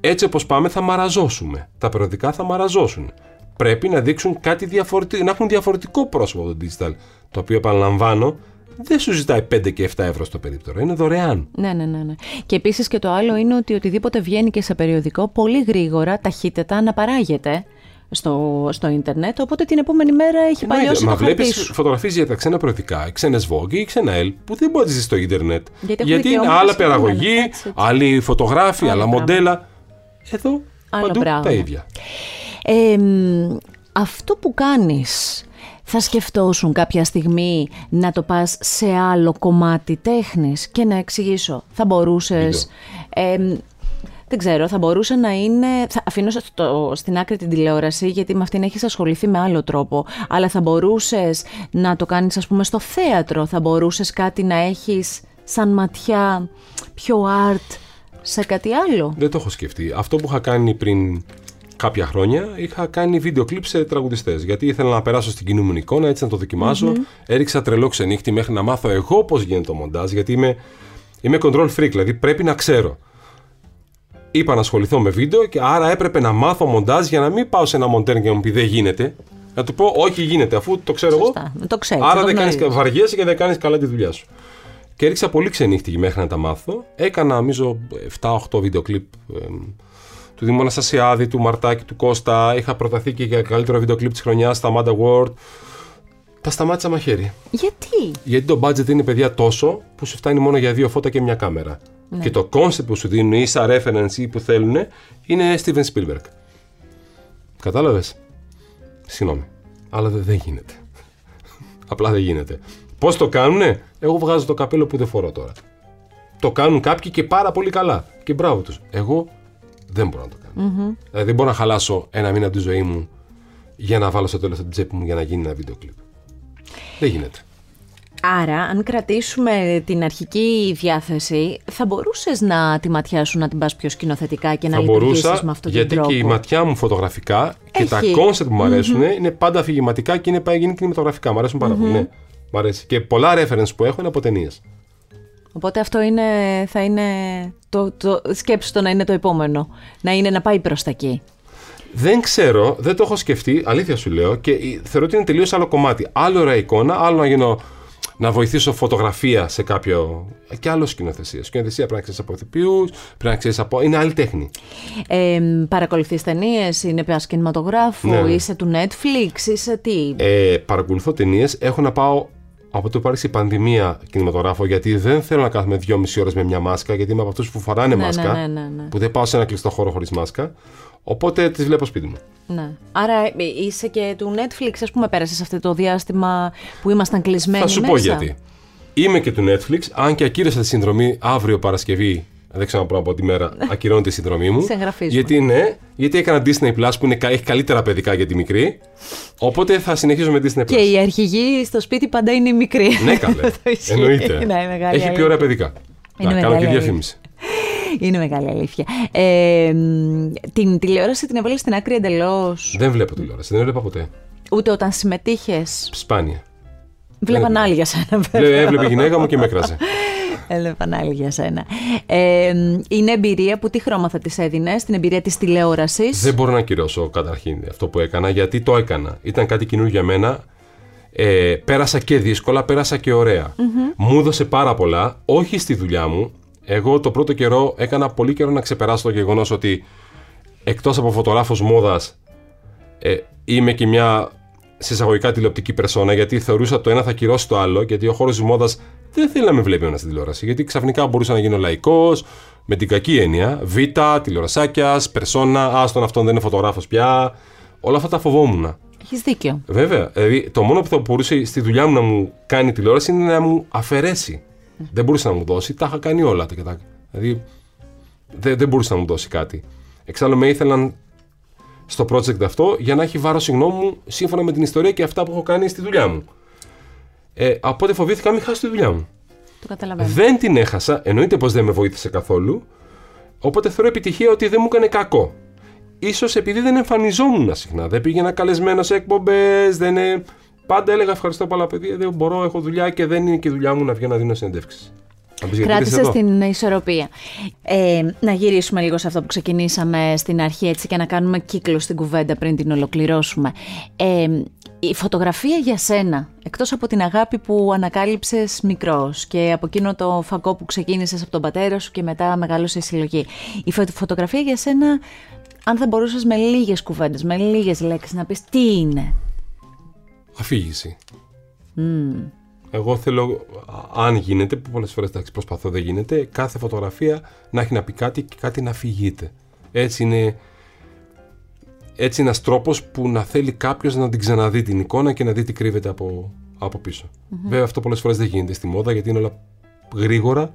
[SPEAKER 2] έτσι όπως πάμε θα μαραζώσουμε. Τα περιοδικά θα μαραζώσουν. Πρέπει να δείξουν κάτι διαφορετικό, να έχουν διαφορετικό πρόσωπο από το digital. Το οποίο επαναλαμβάνω δεν σου ζητάει 5 και 7 ευρώ στο περίπτωρο. Είναι δωρεάν.
[SPEAKER 1] Ναι, ναι, ναι, ναι. Και επίσης και το άλλο είναι ότι οτιδήποτε βγαίνει και σε περιοδικό πολύ γρήγορα, ταχύτητα, αναπαράγεται. στο, στο ίντερνετ, οπότε την επόμενη μέρα έχει
[SPEAKER 2] Εννοείται.
[SPEAKER 1] παλιώσει
[SPEAKER 2] Μα
[SPEAKER 1] το χαρτί
[SPEAKER 2] βλέπεις
[SPEAKER 1] σου.
[SPEAKER 2] φωτογραφίες για τα ξένα περιοδικά, ξένες Vogue ή ξένα Elle που δεν μπορείς να ζήσει στο ίντερνετ.
[SPEAKER 1] Γιατί έχουν
[SPEAKER 2] είναι
[SPEAKER 1] δικαιώματα
[SPEAKER 2] άλλα
[SPEAKER 1] συγκεκριμένα,
[SPEAKER 2] παραγωγή,
[SPEAKER 1] έτσι, έτσι.
[SPEAKER 2] άλλοι φωτογράφοι,
[SPEAKER 1] Άλλο
[SPEAKER 2] άλλα
[SPEAKER 1] πράγμα.
[SPEAKER 2] μοντέλα. Εδώ
[SPEAKER 1] Άλλο
[SPEAKER 2] παντού
[SPEAKER 1] πράγμα.
[SPEAKER 2] τα ίδια.
[SPEAKER 1] Ε, μ, αυτό που κάνεις, θα σκεφτόσουν κάποια στιγμή να το πας σε άλλο κομμάτι τέχνης; Και να εξηγήσω. Θα μπορούσες... Ε, μ, δεν ξέρω, θα μπορούσε να είναι. Θα αφήνω στο, στην άκρη την τηλεόραση, γιατί με αυτήν έχεις ασχοληθεί με άλλο τρόπο. Αλλά θα μπορούσες να το κάνεις, ας πούμε, στο θέατρο. Θα μπορούσες κάτι να έχεις σαν ματιά πιο art σε κάτι άλλο;
[SPEAKER 2] Δεν το έχω σκεφτεί. Αυτό που είχα κάνει πριν κάποια χρόνια, είχα κάνει βίντεο κλιπ σε τραγουδιστές. Γιατί ήθελα να περάσω στην κινούμενη εικόνα, έτσι να το δοκιμασω Έριξα τρελό ξενύχτη μέχρι να μάθω εγώ πώς γίνεται το μοντάζ, γιατί είμαι, είμαι control freak, δηλαδή πρέπει να ξέρω. Είπα να ασχοληθώ με βίντεο και άρα έπρεπε να μάθω μοντάζ για να μην πάω σε ένα μοντέρ και να μου πει δεν γίνεται. Να του πω όχι γίνεται, αφού το ξέρω
[SPEAKER 1] Σωστά,
[SPEAKER 2] εγώ.
[SPEAKER 1] το ξέρεις,
[SPEAKER 2] άρα
[SPEAKER 1] το
[SPEAKER 2] δεν κάνεις
[SPEAKER 1] γνωρίζεις.
[SPEAKER 2] βαριέσαι και δεν κάνεις καλά τη δουλειά σου. Και έριξα πολύ ξενύχτη μέχρι να τα μάθω. Έκανα, νομίζω, 7-8 βίντεο κλιπ εμ, του Δήμου Αναστασιάδη, του Μαρτάκη, του Κώστα. Είχα προταθεί και για καλύτερο βίντεο κλιπ της χρονιάς στα Manda Award. Τα σταμάτησα μαχαίρι.
[SPEAKER 1] Γιατί;
[SPEAKER 2] Γιατί το budget είναι παιδιά τόσο που σου φτάνει μόνο για δύο φώτα και μια κάμερα. Και το concept που σου δίνουν ή σαν reference ή που θέλουν είναι Steven Spielberg. Κατάλαβες; Συγγνώμη. Αλλά δεν, δεν γίνεται. Απλά δεν γίνεται. Πώς το κάνουνε, Εγώ βγάζω το καπέλο που δεν φορώ τώρα. Το κάνουν κάποιοι και πάρα πολύ καλά. Και μπράβο τους. Εγώ δεν μπορώ να το κάνω. Δηλαδή δεν μπορώ να χαλάσω ένα μήνα από τη ζωή μου για να βάλω στο τέλος την τσέπη μου για να γίνει ένα βίντεο κλιπ. Δεν γίνεται.
[SPEAKER 1] Άρα, αν κρατήσουμε την αρχική διάθεση, θα μπορούσες να τη ματιά σου να την πας πιο σκηνοθετικά και να
[SPEAKER 2] θα
[SPEAKER 1] λειτουργήσεις
[SPEAKER 2] μπορούσα,
[SPEAKER 1] με αυτόν
[SPEAKER 2] γιατί
[SPEAKER 1] τον τρόπο.
[SPEAKER 2] και η ματιά μου φωτογραφικά και τα
[SPEAKER 1] Έχει.
[SPEAKER 2] concept που μου αρέσουν είναι πάντα αφηγηματικά και είναι πάει γίνει κινηματογραφικά. Μου αρέσουν πάρα πολύ. Ναι. Μ' αρέσει. Και πολλά reference που έχω είναι από ταινίες.
[SPEAKER 1] Οπότε αυτό είναι, θα είναι το, το, σκέψου το να είναι το επόμενο. Να είναι να πάει προς τα εκεί.
[SPEAKER 2] Δεν ξέρω, δεν το έχω σκεφτεί, αλήθεια σου λέω, και η- θεωρώ ότι είναι τελείως άλλο κομμάτι. Άλλο ωραία εικόνα, άλλο να γίνω να βοηθήσω φωτογραφία σε κάποιο. και άλλο σκηνοθεσία. Σκηνοθεσία πρέπει να ξέρεις από ηθοποιούς, πρέπει να ξέρεις από. είναι άλλη τέχνη.
[SPEAKER 1] Ε, παρακολουθείς ταινίες, είναι πας κινηματογράφου,
[SPEAKER 2] Ναι, ναι.
[SPEAKER 1] είσαι του Netflix, είσαι τι;
[SPEAKER 2] Ε, παρακολουθώ ταινίες. Έχω να πάω από το που άρχισε η πανδημία κινηματογράφο, γιατί δεν θέλω να κάθομαι δυόμιση ώρες με μια μάσκα, γιατί είμαι από αυτούς που φοράνε
[SPEAKER 1] Ναι,
[SPEAKER 2] μάσκα.
[SPEAKER 1] ναι, ναι, ναι, ναι.
[SPEAKER 2] Που δεν πάω σε ένα κλειστό χώρο χωρίς μάσκα. Οπότε τις βλέπω σπίτι μου.
[SPEAKER 1] Ναι. Άρα ε, είσαι και του Netflix, ας πούμε, πέρασες αυτό το διάστημα που ήμασταν κλεισμένοι
[SPEAKER 2] Θα σου
[SPEAKER 1] μέσα;
[SPEAKER 2] πω γιατί. Είμαι και του Netflix, αν και ακύρωσα τη συνδρομή αύριο Παρασκευή. Δεν ξέρω αν μπορώ από τη μέρα ακυρώνεται η συνδρομή μου.
[SPEAKER 1] Σε εγγραφίζουμε.
[SPEAKER 2] γιατί ναι, γιατί έκανα Disney Plus που είναι, κα- έχει καλύτερα παιδικά για τη μικρή. Οπότε θα συνεχίζω με Disney Plus.
[SPEAKER 1] Και η αρχηγή στο σπίτι πάντα είναι η μικρή.
[SPEAKER 2] Ναι, καλέ.
[SPEAKER 1] Το ισχύει.
[SPEAKER 2] Εννοείται.
[SPEAKER 1] Ναι, μεγάλη
[SPEAKER 2] έχει πιο
[SPEAKER 1] αλήθεια.
[SPEAKER 2] ωραία παιδικά.
[SPEAKER 1] Είναι
[SPEAKER 2] Να κάνω
[SPEAKER 1] μεγάλη
[SPEAKER 2] και
[SPEAKER 1] αλήθεια.
[SPEAKER 2] διαφήμιση.
[SPEAKER 1] Είναι μεγάλη αλήθεια. Ε, μ, την τηλεόραση την έβαλες στην άκρη εντελώς;
[SPEAKER 2] Δεν βλέπω τηλεόραση, δεν έβλεπα ποτέ.
[SPEAKER 1] Ούτε όταν συμμετείχες;
[SPEAKER 2] Σπάνια.
[SPEAKER 1] Βλέπαν άλλοι για σένα, βέβαια.
[SPEAKER 2] Λέ- Έβλεπε η γυναίκα μου και με έκραζε.
[SPEAKER 1] Έβλεπαν άλλοι για σένα. Ε, μ, είναι εμπειρία που τι χρώμα θα της έδινες, την εμπειρία της τηλεόρασης;
[SPEAKER 2] Δεν μπορώ να ακυρώσω καταρχήν αυτό που έκανα, γιατί το έκανα. Ήταν κάτι καινούργιο για μένα. Ε, πέρασα και δύσκολα, πέρασα και ωραία. Μου έδωσε πάρα πολλά, όχι στη δουλειά μου. Εγώ το πρώτο καιρό έκανα πολύ καιρό να ξεπεράσω το γεγονός ότι εκτός από φωτογράφος μόδας, ε, είμαι και μια συσσαγωγικά τηλεοπτική περσόνα, γιατί θεωρούσα το ένα θα κυρώσει το άλλο, γιατί ο χώρος της μόδας δεν θέλει να με βλέπει ένας στην τηλεόραση. Γιατί ξαφνικά μπορούσα να γίνω λαϊκός, με την κακή έννοια. Β, τηλεορασάκιας, περσόνα, άστον αυτόν δεν είναι φωτογράφος πια. Όλα αυτά τα φοβόμουν.
[SPEAKER 1] Έχεις δίκιο.
[SPEAKER 2] Βέβαια, δηλαδή το μόνο που θα μπορούσε στη δουλειά μου να μου κάνει τηλεόραση είναι να μου αφαιρέσει. Δεν μπορούσε να μου δώσει, τα είχα κάνει όλα. τα και τα- Δηλαδή δεν, δεν μπορούσε να μου δώσει κάτι. Εξάλλου με ήθελαν στο project αυτό για να έχει βάρος συγγνώμη μου σύμφωνα με την ιστορία και αυτά που έχω κάνει στη δουλειά μου. Ε, οπότε φοβήθηκα να μην χάσω τη δουλειά μου.
[SPEAKER 1] Το καταλαβαίνω.
[SPEAKER 2] Δεν την έχασα, εννοείται πως δεν με βοήθησε καθόλου, οπότε θεωρώ επιτυχία ότι δεν μου έκανε κακό. Ίσως επειδή δεν εμφανιζόμουν συχνά, δεν πήγαινα καλεσμένο σε εκπομπές, δεν είναι... Πάντα έλεγα ευχαριστώ πολλά παιδιά, δεν μπορώ, έχω δουλειά και δεν είναι και η δουλειά μου να βγαίνω να δίνω συνεντεύξεις. Να πεις, γιατί είσαι
[SPEAKER 1] Κράτησες
[SPEAKER 2] εδώ.
[SPEAKER 1] την ισορροπία. Ε, να γυρίσουμε λίγο σε αυτό που ξεκινήσαμε στην αρχή έτσι και να κάνουμε κύκλο στην κουβέντα πριν την ολοκληρώσουμε. Ε, η φωτογραφία για σένα, εκτός από την αγάπη που ανακάλυψες μικρός και από εκείνο το φακό που ξεκίνησες από τον πατέρα σου και μετά μεγάλωσε η συλλογή, η φω- φωτογραφία για σένα αν θα μπορούσες με λίγες κουβέντες, με λίγες λέξεις να πεις τι είναι;
[SPEAKER 2] Αφήγηση. Εγώ θέλω, αν γίνεται, που πολλές φορές εντάξει, προσπαθώ δεν γίνεται, κάθε φωτογραφία να έχει να πει κάτι και κάτι να φυγείται. Έτσι είναι, έτσι είναι ένας τρόπος που να θέλει κάποιος να την ξαναδεί την εικόνα και να δει τι κρύβεται από, από πίσω. Βέβαια αυτό πολλές φορές δεν γίνεται στη μόδα γιατί είναι όλα γρήγορα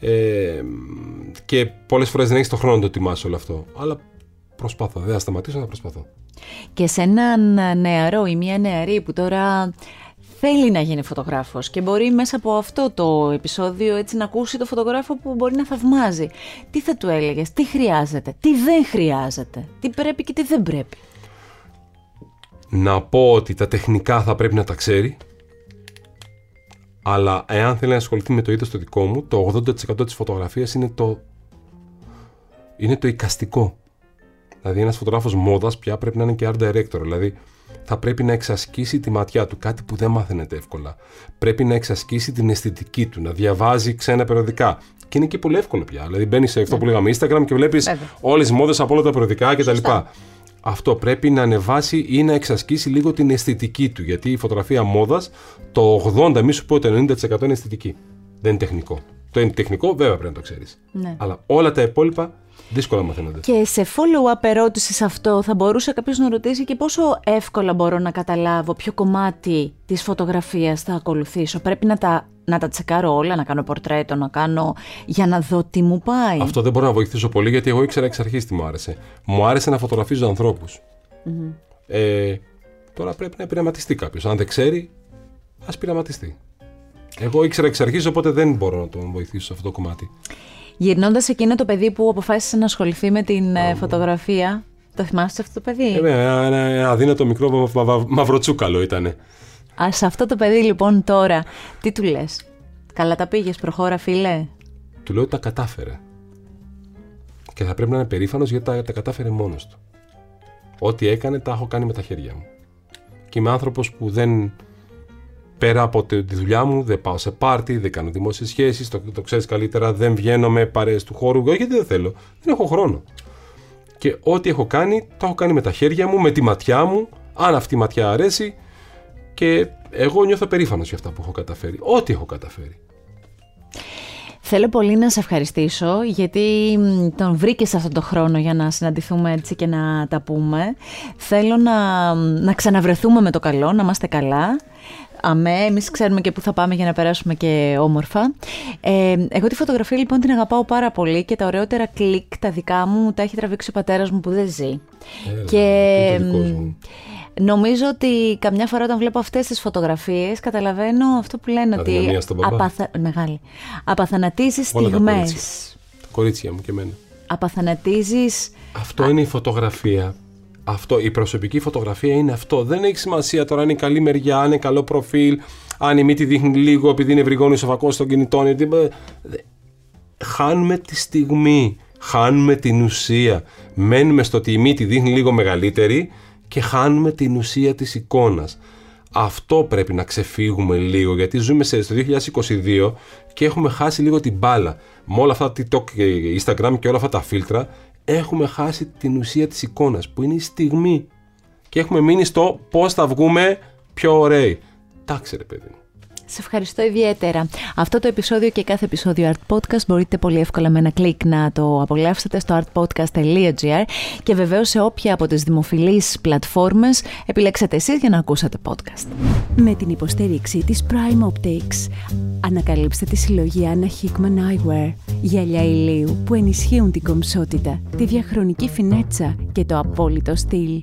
[SPEAKER 2] ε, και πολλές φορές δεν έχεις το χρόνο να το τιμάς όλο αυτό. Αλλά προσπαθώ, δεν θα σταματήσω να προσπαθώ.
[SPEAKER 1] Και σε έναν νεαρό ή μια νεαρή που τώρα θέλει να γίνει φωτογράφος και μπορεί μέσα από αυτό το επεισόδιο έτσι να ακούσει το φωτογράφο που μπορεί να θαυμάζει. Τι θα του έλεγες, τι χρειάζεται, τι δεν χρειάζεται, τι πρέπει και τι δεν πρέπει;
[SPEAKER 2] Να πω ότι τα τεχνικά θα πρέπει να τα ξέρει, αλλά εάν θέλει να ασχοληθεί με το ίδιο το δικό μου, το 80% της φωτογραφίας είναι το, είναι το εικαστικό. Δηλαδή ένας φωτογράφος μόδας πια πρέπει να είναι και art director, δηλαδή θα πρέπει να εξασκήσει τη ματιά του, κάτι που δεν μάθαινεται εύκολα. Πρέπει να εξασκήσει την αισθητική του, να διαβάζει ξένα περιοδικά. Και είναι και πολύ εύκολο πια. Δηλαδή μπαίνεις σε αυτό ναι. που λέγαμε Instagram και βλέπεις όλες τις μόδες από όλα τα περιοδικά κτλ. Αυτό πρέπει να ανεβάσει ή να εξασκήσει λίγο την αισθητική του. Γιατί η φωτογραφία μόδας, το 80, μη σου πω το 90% είναι αισθητική. Δεν είναι τεχνικό. Το είναι τεχνικό, βέβαια πρέπει να το ξέρεις. Ναι. Αλλά όλα τα υπόλοιπα Δύσκολα μαθαίνονται.
[SPEAKER 1] Και σε follow-up ερώτησης σε αυτό θα μπορούσε κάποιος να ρωτήσει και πόσο εύκολα μπορώ να καταλάβω ποιο κομμάτι της φωτογραφίας θα ακολουθήσω. Πρέπει να τα, να τα τσεκάρω όλα, να κάνω πορτρέτο, να κάνω για να δω τι μου πάει.
[SPEAKER 2] Αυτό δεν μπορώ να βοηθήσω πολύ γιατί εγώ ήξερα εξ αρχής τι μου άρεσε. Μου άρεσε να φωτογραφίζω ανθρώπους. Mm-hmm. Ε, τώρα πρέπει να πειραματιστεί κάποιος. Αν δεν ξέρει, ας πειραματιστεί. Εγώ ήξερα εξ αρχής, οπότε δεν μπορώ να τον βοηθήσω σε αυτό το κομμάτι.
[SPEAKER 1] Γυρνώντας εκείνο το παιδί που αποφάσισε να ασχοληθεί με την ε, φωτογραφία. Το θυμάστε αυτό το παιδί;
[SPEAKER 2] Ε, ένα, ένα αδύνατο μικρό μαυροτσούκαλο ήταν.
[SPEAKER 1] Α, σε αυτό το παιδί λοιπόν τώρα, τι του λες; Καλά τα πήγες, προχώρα φίλε;
[SPEAKER 2] Του λέω ότι τα κατάφερε. Και θα πρέπει να είναι περήφανος γιατί τα, τα κατάφερε μόνος του. Ό,τι έκανε τα έχω κάνει με τα χέρια μου. Και είμαι άνθρωπος που δεν πέρα από τη δουλειά μου, δεν πάω σε πάρτι, δεν κάνω δημόσιες σχέσεις, το, το ξέρεις καλύτερα, δεν βγαίνω με παρέες του χώρου, γιατί δεν θέλω. Δεν έχω χρόνο. Και ό,τι έχω κάνει, το έχω κάνει με τα χέρια μου, με τη ματιά μου, αν αυτή η ματιά αρέσει. Και εγώ νιώθω περήφανος για αυτά που έχω καταφέρει. Ό,τι έχω καταφέρει.
[SPEAKER 1] Θέλω πολύ να σε ευχαριστήσω γιατί τον βρήκες αυτόν τον χρόνο για να συναντηθούμε έτσι και να τα πούμε. Θέλω να, να ξαναβρεθούμε με το καλό, να είμαστε καλά αμέ, εμείς ξέρουμε και πού θα πάμε για να περάσουμε και όμορφα. Ε, εγώ τη φωτογραφία λοιπόν την αγαπάω πάρα πολύ και τα ωραιότερα κλικ τα δικά μου τα έχει τραβήξει ο πατέρας μου που δεν ζει. και νομίζω ότι καμιά φορά όταν βλέπω αυτές τις φωτογραφίες καταλαβαίνω αυτό που λένε ότι απαθα... Μεγάλη. απαθανατίζεις στιγμές.
[SPEAKER 2] Τα κορίτσια μου και εμένα.
[SPEAKER 1] Απαθανατίζεις...
[SPEAKER 2] Αυτό είναι η φωτογραφία αυτό, η προσωπική φωτογραφία είναι αυτό. Δεν έχει σημασία τώρα αν είναι καλή μεριά, αν είναι καλό προφίλ, αν η μύτη δείχνει λίγο επειδή είναι βρυγόνι ο φακός των κινητών. Χάνουμε τη στιγμή. Χάνουμε την ουσία. Μένουμε στο ότι η μύτη δείχνει λίγο μεγαλύτερη και χάνουμε την ουσία της εικόνας. Αυτό πρέπει να ξεφύγουμε λίγο γιατί ζούμε στο 2022 και έχουμε χάσει λίγο την μπάλα. Με όλα αυτά τα TikTok και Instagram και όλα αυτά τα φίλτρα έχουμε χάσει την ουσία της εικόνας που είναι η στιγμή και έχουμε μείνει στο πώς θα βγούμε πιο ωραίοι. Τάξε ρε παιδί μου.
[SPEAKER 1] Σε ευχαριστώ ιδιαίτερα. Αυτό το επεισόδιο και κάθε επεισόδιο Art Podcast μπορείτε πολύ εύκολα με ένα κλικ να το απολαύσετε στο artpodcast.gr και βεβαίως σε όποια από τις δημοφιλείς πλατφόρμες επιλέξετε εσείς για να ακούσετε podcast. Με την υποστήριξη της Prime Optics ανακαλύψτε τη συλλογή Anna Hickman Eyewear γυαλιά ηλίου που ενισχύουν την κομψότητα, τη διαχρονική φινέτσα και το απόλυτο στυλ.